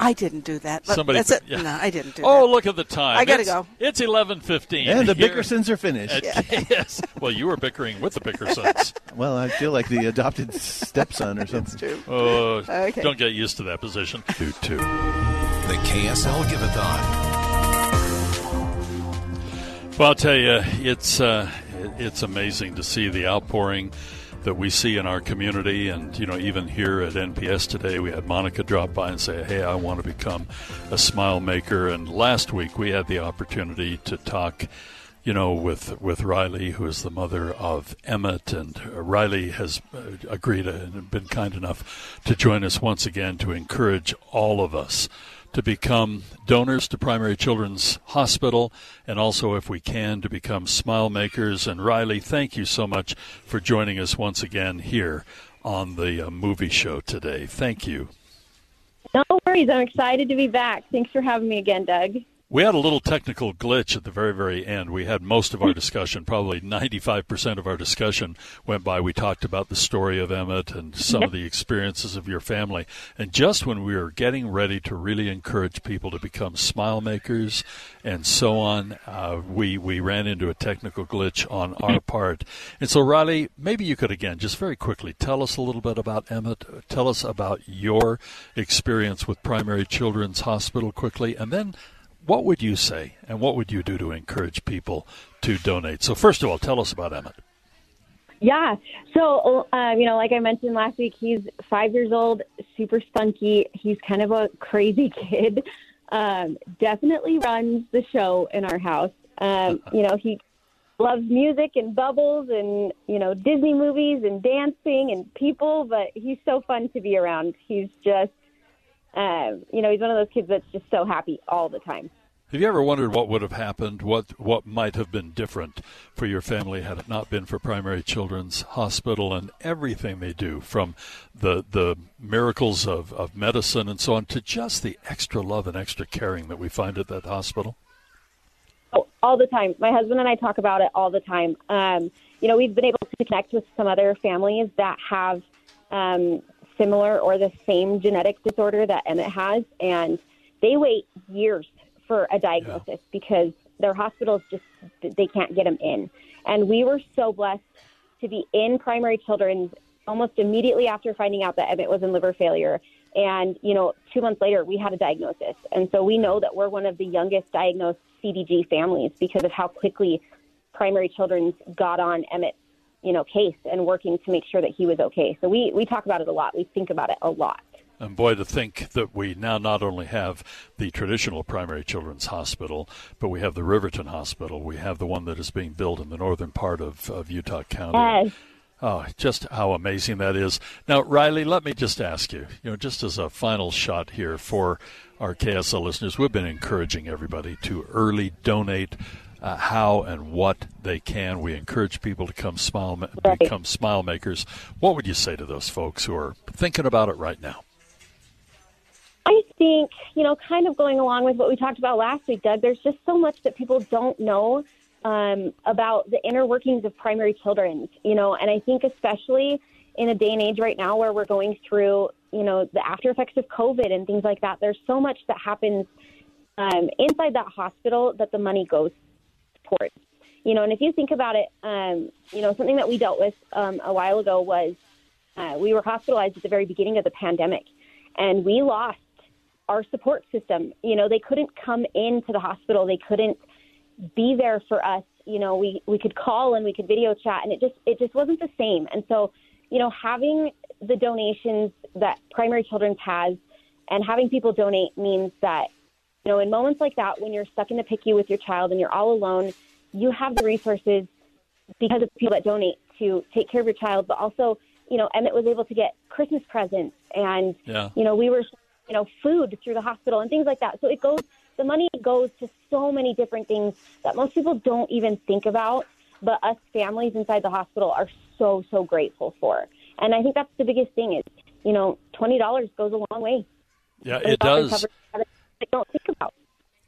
Speaker 18: I didn't do that. Look,
Speaker 3: Somebody,
Speaker 18: that's it.
Speaker 3: yeah.
Speaker 18: No, I didn't do that.
Speaker 3: Oh,
Speaker 18: that.
Speaker 3: look at the time!
Speaker 18: I gotta
Speaker 3: It's-
Speaker 18: go.
Speaker 3: It's 11:15,
Speaker 4: And the
Speaker 3: here
Speaker 4: Bickersons are finished.
Speaker 3: at- yes. Well, you were bickering with the Bickersons.
Speaker 4: Well, I feel like the adopted stepson or something.
Speaker 18: true.
Speaker 3: Oh,
Speaker 18: Okay.
Speaker 3: don't get used to that position. Two two.
Speaker 5: The KSL Giveathon.
Speaker 3: Well, I'll tell you, it's uh, it's amazing to see the outpouring that we see in our community, and you know, even here at NPS today, we had Monica drop by and say, "Hey, I want to become a smile maker." And last week, we had the opportunity to talk. You know, with with Riley, who is the mother of Emmett, and uh, Riley has uh, agreed and been kind enough to join us once again to encourage all of us to become donors to Primary Children's Hospital and also, if we can, to become smile makers. And Riley, thank you so much for joining us once again here on the uh, movie show today. Thank you.
Speaker 19: No worries. I'm excited to be back. Thanks for having me again, Doug.
Speaker 3: We had a little technical glitch at the very, very end. We had most of our discussion, probably 95% of our discussion went by. We talked about the story of Emmett and some of the experiences of your family. And just when we were getting ready to really encourage people to become smile makers and so on, uh, we, we ran into a technical glitch on our part. And so, Riley, maybe you could again, just very quickly, tell us a little bit about Emmett. Tell us about your experience with Primary Children's Hospital quickly, and then what would you say and what would you do to encourage people to donate? So, first of all, tell us about Emmett.
Speaker 19: Yeah. So, um, you know, like I mentioned last week, he's five years old, super spunky. He's kind of a crazy kid. Um, definitely runs the show in our house. Um, you know, he loves music and bubbles and, you know, Disney movies and dancing and people, but he's so fun to be around. He's just, um, you know, he's one of those kids that's just so happy all the time.
Speaker 3: Have you ever wondered what would have happened, what what might have been different for your family had it not been for Primary Children's Hospital and everything they do, from the the miracles of, of medicine and so on to just the extra love and extra caring that we find at that hospital?
Speaker 19: Oh, all the time. My husband and I talk about it all the time. Um, you know, we've been able to connect with some other families that have um, similar or the same genetic disorder that Emmett has, and they wait years for a diagnosis yeah. because their hospitals just they can't get them in. And we were so blessed to be in primary children's almost immediately after finding out that Emmett was in liver failure. And, you know, two months later, we had a diagnosis. And so we know that we're one of the youngest diagnosed CDG families because of how quickly primary children's got on Emmett's, you know, case and working to make sure that he was okay. So we, we talk about it a lot. We think about it a lot.
Speaker 3: And boy, to think that we now not only have the traditional primary children's hospital, but we have the Riverton Hospital. We have the one that is being built in the northern part of, of Utah County.
Speaker 19: Yes.
Speaker 3: Oh, just how amazing that is. Now, Riley, let me just ask you, you know, just as a final shot here for our KSL listeners, we've been encouraging everybody to early donate uh, how and what they can. We encourage people to come smile,
Speaker 19: right.
Speaker 3: become smile makers. What would you say to those folks who are thinking about it right now?
Speaker 19: I think, you know, kind of going along with what we talked about last week, Doug, there's just so much that people don't know um, about the inner workings of primary children, you know, and I think especially in a day and age right now where we're going through, you know, the after effects of COVID and things like that, there's so much that happens um, inside that hospital that the money goes You know, and if you think about it, um, you know, something that we dealt with um, a while ago was uh, we were hospitalized at the very beginning of the pandemic, and we lost our support system. You know, they couldn't come into the hospital. They couldn't be there for us. You know, we, we could call and we could video chat and it just it just wasn't the same. And so, you know, having the donations that Primary Children's has and having people donate means that, you know, in moments like that when you're stuck in the PICU with your child and you're all alone, you have the resources because of people that donate to take care of your child, but also, you know, Emmett was able to get Christmas presents and
Speaker 3: yeah.
Speaker 19: you know, we were you know, food through the hospital and things like that. So it goes, the money goes to so many different things that most people don't even think about, but us families inside the hospital are so, so grateful for. And I think that's the biggest thing is, you know, $20 goes a long way.
Speaker 3: Yeah, it does.
Speaker 19: They don't think about.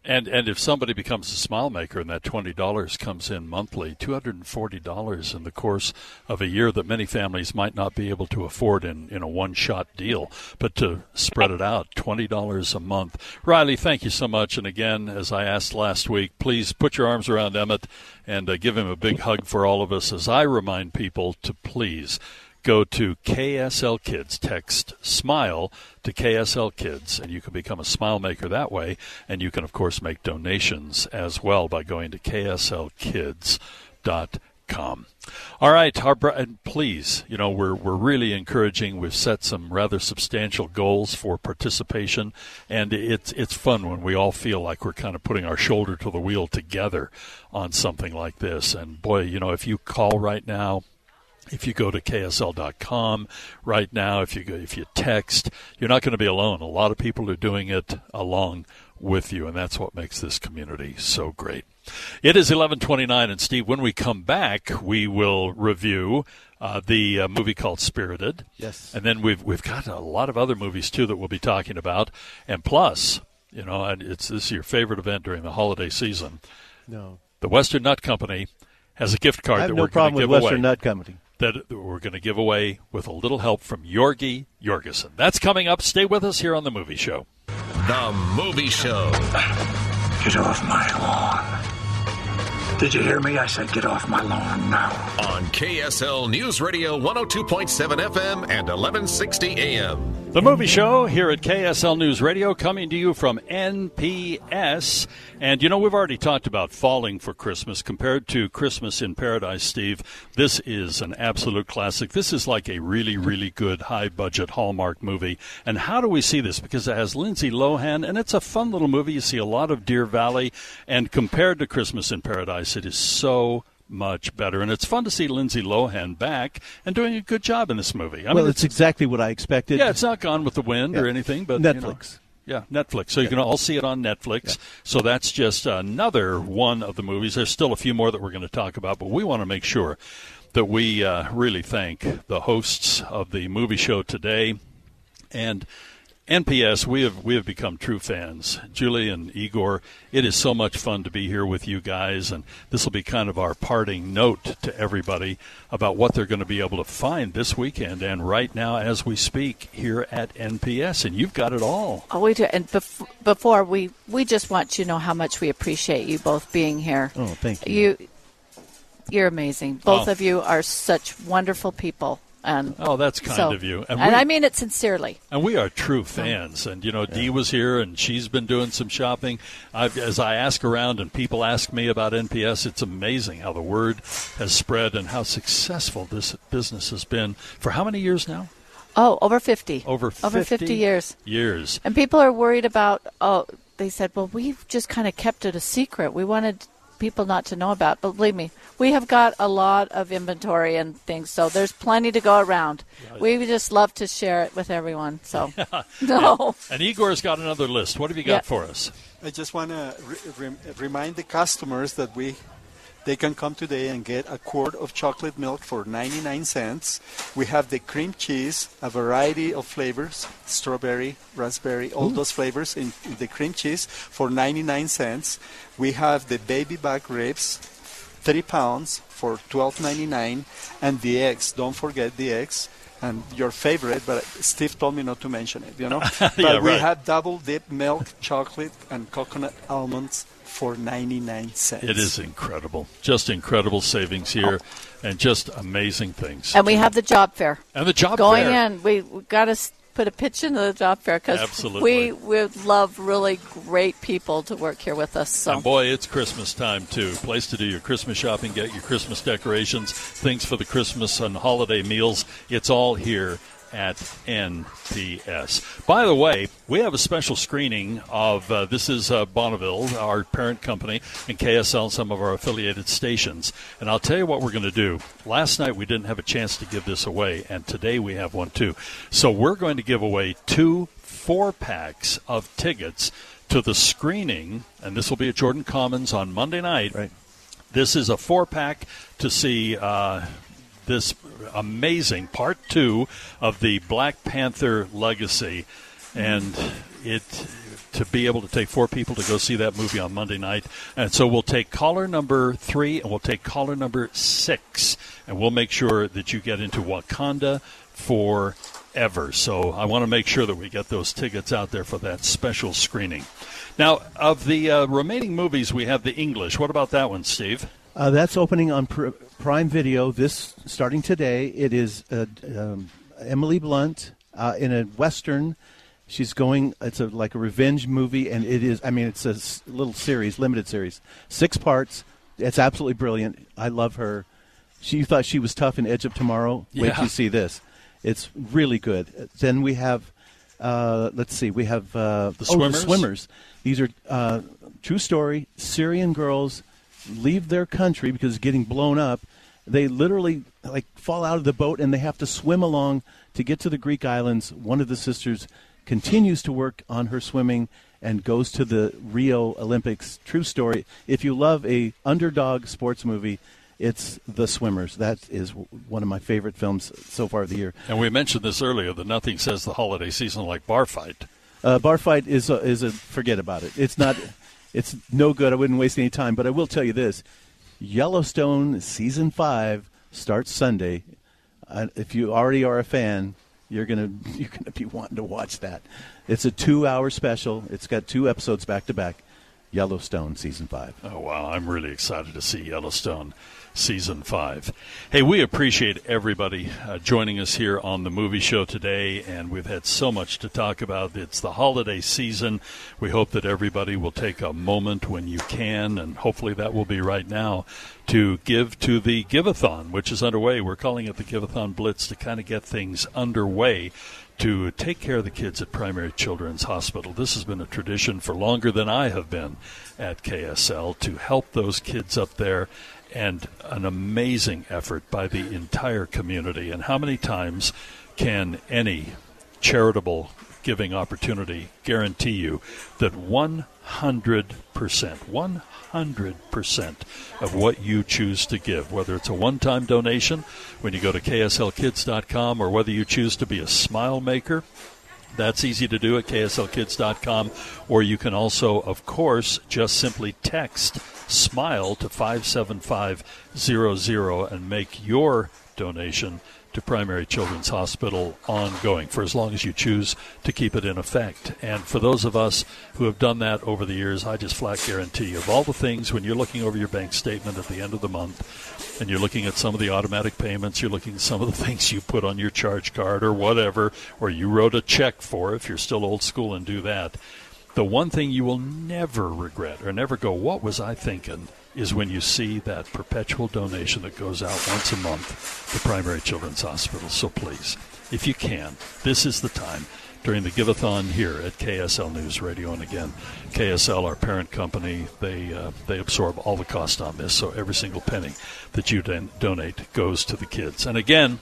Speaker 3: And and if somebody becomes a smile maker and that twenty dollars comes in monthly, two hundred and forty dollars in the course of a year that many families might not be able to afford in, in a one shot deal, but to spread it out, twenty dollars a month. Riley, thank you so much. And again, as I asked last week, please put your arms around Emmett and uh, give him a big hug for all of us as I remind people to please go to KSL Kids. Text SMILE to KSL Kids, and you can become a smile maker that way. And you can, of course, make donations as well by going to KSLKids.com. All right, our, and please, you know, we're, we're really encouraging. We've set some rather substantial goals for participation, and it's, it's fun when we all feel like we're kind of putting our shoulder to the wheel together on something like this. And boy, you know, if you call right now, if you go to ksl.com right now, if you go, if you text, you're not going to be alone. A lot of people are doing it along with you, and that's what makes this community so great. It is 11:29, and Steve, when we come back, we will review uh, the uh, movie called Spirited.
Speaker 4: Yes,
Speaker 3: and then we've we've got a lot of other movies too that we'll be talking about, and plus, you know, and it's this is your favorite event during the holiday season.
Speaker 4: No,
Speaker 3: the Western Nut Company has a gift card
Speaker 4: I have
Speaker 3: that
Speaker 4: no
Speaker 3: we're
Speaker 4: problem with Western
Speaker 3: away.
Speaker 4: Nut Company
Speaker 3: that we're going to give away with a little help from Yorgi Jorgensen. That's coming up. Stay with us here on The Movie Show.
Speaker 1: The Movie Show.
Speaker 20: Get off my lawn. Did you hear me? I said get off my lawn now.
Speaker 1: On KSL News Radio 102.7 FM and 1160 AM.
Speaker 3: The Movie Show here at KSL News Radio coming to you from NPS. And you know, we've already talked about falling for Christmas compared to Christmas in Paradise, Steve. This is an absolute classic. This is like a really, really good high budget Hallmark movie. And how do we see this? Because it has Lindsay Lohan and it's a fun little movie. You see a lot of Deer Valley. And compared to Christmas in Paradise, it is so much better. And it's fun to see Lindsay Lohan back and doing a good job in this movie. I
Speaker 4: well,
Speaker 3: mean,
Speaker 4: it's, exactly what I expected.
Speaker 3: Yeah, it's not Gone with the Wind
Speaker 4: Yeah.
Speaker 3: or anything, but you know.
Speaker 4: Netflix.
Speaker 3: Yeah, Netflix. So you can all see it on Netflix. So that's just another one of the movies. There's still a few more that we're going to talk about, but we want to make sure that we uh, really thank the hosts of the movie show today and NPS, we have we have become true fans. Julie and Igor, it is so much fun to be here with you guys, and this will be kind of our parting note to everybody about what they're going to be able to find this weekend and right now as we speak here at NPS. And you've got it all.
Speaker 10: Oh, we do. And bef- before we we just want you to know how much we appreciate you both being here.
Speaker 4: Oh, thank
Speaker 10: you. You you're amazing. Both
Speaker 3: Oh.
Speaker 10: of you are such wonderful people. And
Speaker 3: Oh, that's kind
Speaker 10: so-
Speaker 3: of you.
Speaker 10: And,
Speaker 3: we-
Speaker 10: I mean it sincerely.
Speaker 3: And we are true fans. And, you know, Dee was here and she's been doing some shopping. i as I ask around and people ask me about NPS, it's amazing how the word has spread and how successful this business has been for how many years now?
Speaker 10: Oh, over 50.
Speaker 3: Over 50,
Speaker 10: Over 50 years.
Speaker 3: Years.
Speaker 10: And people are worried about, oh, they said, well, we've just kind of kept it a secret. We wanted people not to know about. But believe me, we have got a lot of inventory and things, so there's plenty to go around. We just love to share it with everyone. So, no.
Speaker 3: And, and Igor's got another list. What have you got
Speaker 10: Yeah.
Speaker 3: for us?
Speaker 11: I just want to re- re- remind the customers that we they can come today and get a quart of chocolate milk for 99 cents. We have the cream cheese, a variety of flavors, strawberry, raspberry, all those flavors in, in the cream cheese for 99 cents. We have the baby back ribs, 30 pounds for 12.99 and the eggs, don't forget the eggs. And your favorite, but Steve told me not to mention it, you know. but
Speaker 3: Yeah,
Speaker 11: we
Speaker 3: right.
Speaker 11: have double dip milk, chocolate, and coconut almonds for 99 cents.
Speaker 3: It is incredible. Just incredible savings here and just amazing things.
Speaker 10: And we have the job fair.
Speaker 3: And the job fair
Speaker 10: Going
Speaker 3: fair.
Speaker 10: in, we, we got to put a pitch into the job fair because we would love really great people to work here with us. So.
Speaker 3: And boy, it's Christmas time too. Place to do your Christmas shopping, get your Christmas decorations, things for the Christmas and holiday meals. It's all here at NPS. By the way, we have a special screening of uh, this is uh, Bonneville, our parent company, and KSL, and some of our affiliated stations. And I'll tell you what we're going to do. Last night we didn't have a chance to give this away, and today we have one too. So we're going to give away two four packs of tickets to the screening, and this will be at Jordan Commons on Monday night.
Speaker 4: Right.
Speaker 3: This is a four pack to see uh, this amazing part two of the Black Panther legacy, and it to be able to take four people to go see that movie on Monday night. And so we'll take caller number three and we'll take caller number six, and we'll make sure that you get into Wakanda forever. So I want to make sure that we get those tickets out there for that special screening. Now, of the uh, remaining movies, we have the English. What about that one, Steve?
Speaker 4: Uh, that's opening on Prime Video this starting today. It is uh, um, Emily Blunt uh, in a western. She's going. It's a like a revenge movie, and it is. I mean, it's a s- little series, limited series, six parts. It's absolutely brilliant. I love her. She you thought she was tough in Edge of Tomorrow. Wait
Speaker 3: Yeah.
Speaker 4: till you see this. It's really good. Then we have. Uh, let's see. We have uh,
Speaker 3: The
Speaker 4: oh,
Speaker 3: Swimmers?
Speaker 4: the swimmers. These are uh, true story. Syrian girls leave their country because it's getting blown up. They literally like fall out of the boat and they have to swim along to get to the Greek islands. One of the sisters continues to work on her swimming and goes to the Rio Olympics. True story. If you love a underdog sports movie, it's The Swimmers. That is one of my favorite films so far of the year.
Speaker 3: And we mentioned this earlier that nothing says the holiday season like bar fight.
Speaker 4: Uh, bar fight is a, is a forget about it. It's not. It's no good. I wouldn't waste any time. But I will tell you this: Yellowstone season five starts Sunday. Uh, if you already are a fan, you're gonna you're gonna be wanting to watch that. It's a two-hour special. It's got two episodes back to back. Yellowstone season five.
Speaker 3: Oh, wow. I'm really excited to see Yellowstone season five. Hey, we appreciate everybody uh, joining us here on the movie show today, and we've had so much to talk about. It's the holiday season. We hope that everybody will take a moment when you can, and hopefully that will be right now, to give to the Giveathon, which is underway. We're calling it the Giveathon Blitz to kind of get things underway to take care of the kids at Primary Children's Hospital. This has been a tradition for longer than I have been at KSL to help those kids up there and an amazing effort by the entire community. And how many times can any charitable giving opportunity guarantee you that 100%, 100% of what you choose to give, whether it's a one time donation when you go to kslkids.com or whether you choose to be a smile maker, that's easy to do at kslkids.com. Or you can also, of course, just simply text SMILE to 57500 and make your donation to Primary Children's Hospital ongoing for as long as you choose to keep it in effect. And for those of us who have done that over the years, I just flat guarantee you, of all the things when you're looking over your bank statement at the end of the month and you're looking at some of the automatic payments, you're looking at some of the things you put on your charge card or whatever, or you wrote a check for if you're still old school and do that. The one thing you will never regret or never go, what was I thinking? is when you see that perpetual donation that goes out once a month to Primary Children's Hospital. So please, if you can, this is the time during the Giveathon here at KSL News Radio. And again, KSL, our parent company, they uh, they absorb all the cost on this. So every single penny that you don- donate goes to the kids. And again,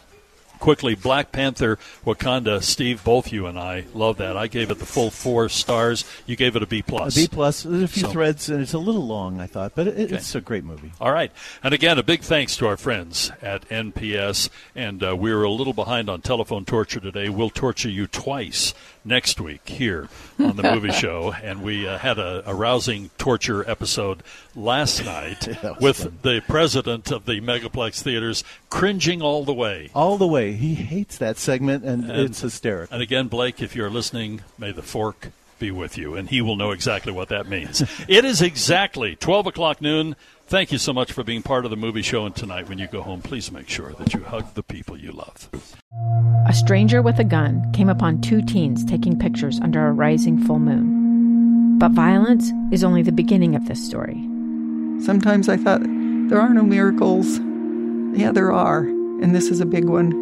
Speaker 3: quickly, Black Panther Wakanda. Steve, both you and I love that. I gave it the full four stars. You gave it a B plus.
Speaker 4: A B plus. There's a few
Speaker 3: So-
Speaker 4: threads, and it's a little long, I thought, but it,
Speaker 3: Okay.
Speaker 4: it's a great movie.
Speaker 3: All right. And again, a big thanks to our friends at NPS. And uh, we were a little behind on telephone torture today. We'll torture you twice next week here on the movie show. And we uh, had a, a rousing torture episode last night with
Speaker 4: fun.
Speaker 3: the president of the Megaplex Theaters cringing all the way.
Speaker 4: All the way. He hates that segment, and,
Speaker 3: And-
Speaker 4: it's hysterical.
Speaker 3: And again, Blake, if you're listening, may the fork be with you, and he will know exactly what that means. it is exactly 12 o'clock noon. Thank you so much for being part of the movie show. And tonight, when you go home, please make sure that you hug the people you love.
Speaker 21: A stranger with a gun came upon two teens taking pictures under a rising full moon. But violence is only the beginning of this story.
Speaker 22: Sometimes I thought, there are no miracles. Yeah, there are. And this is a big one.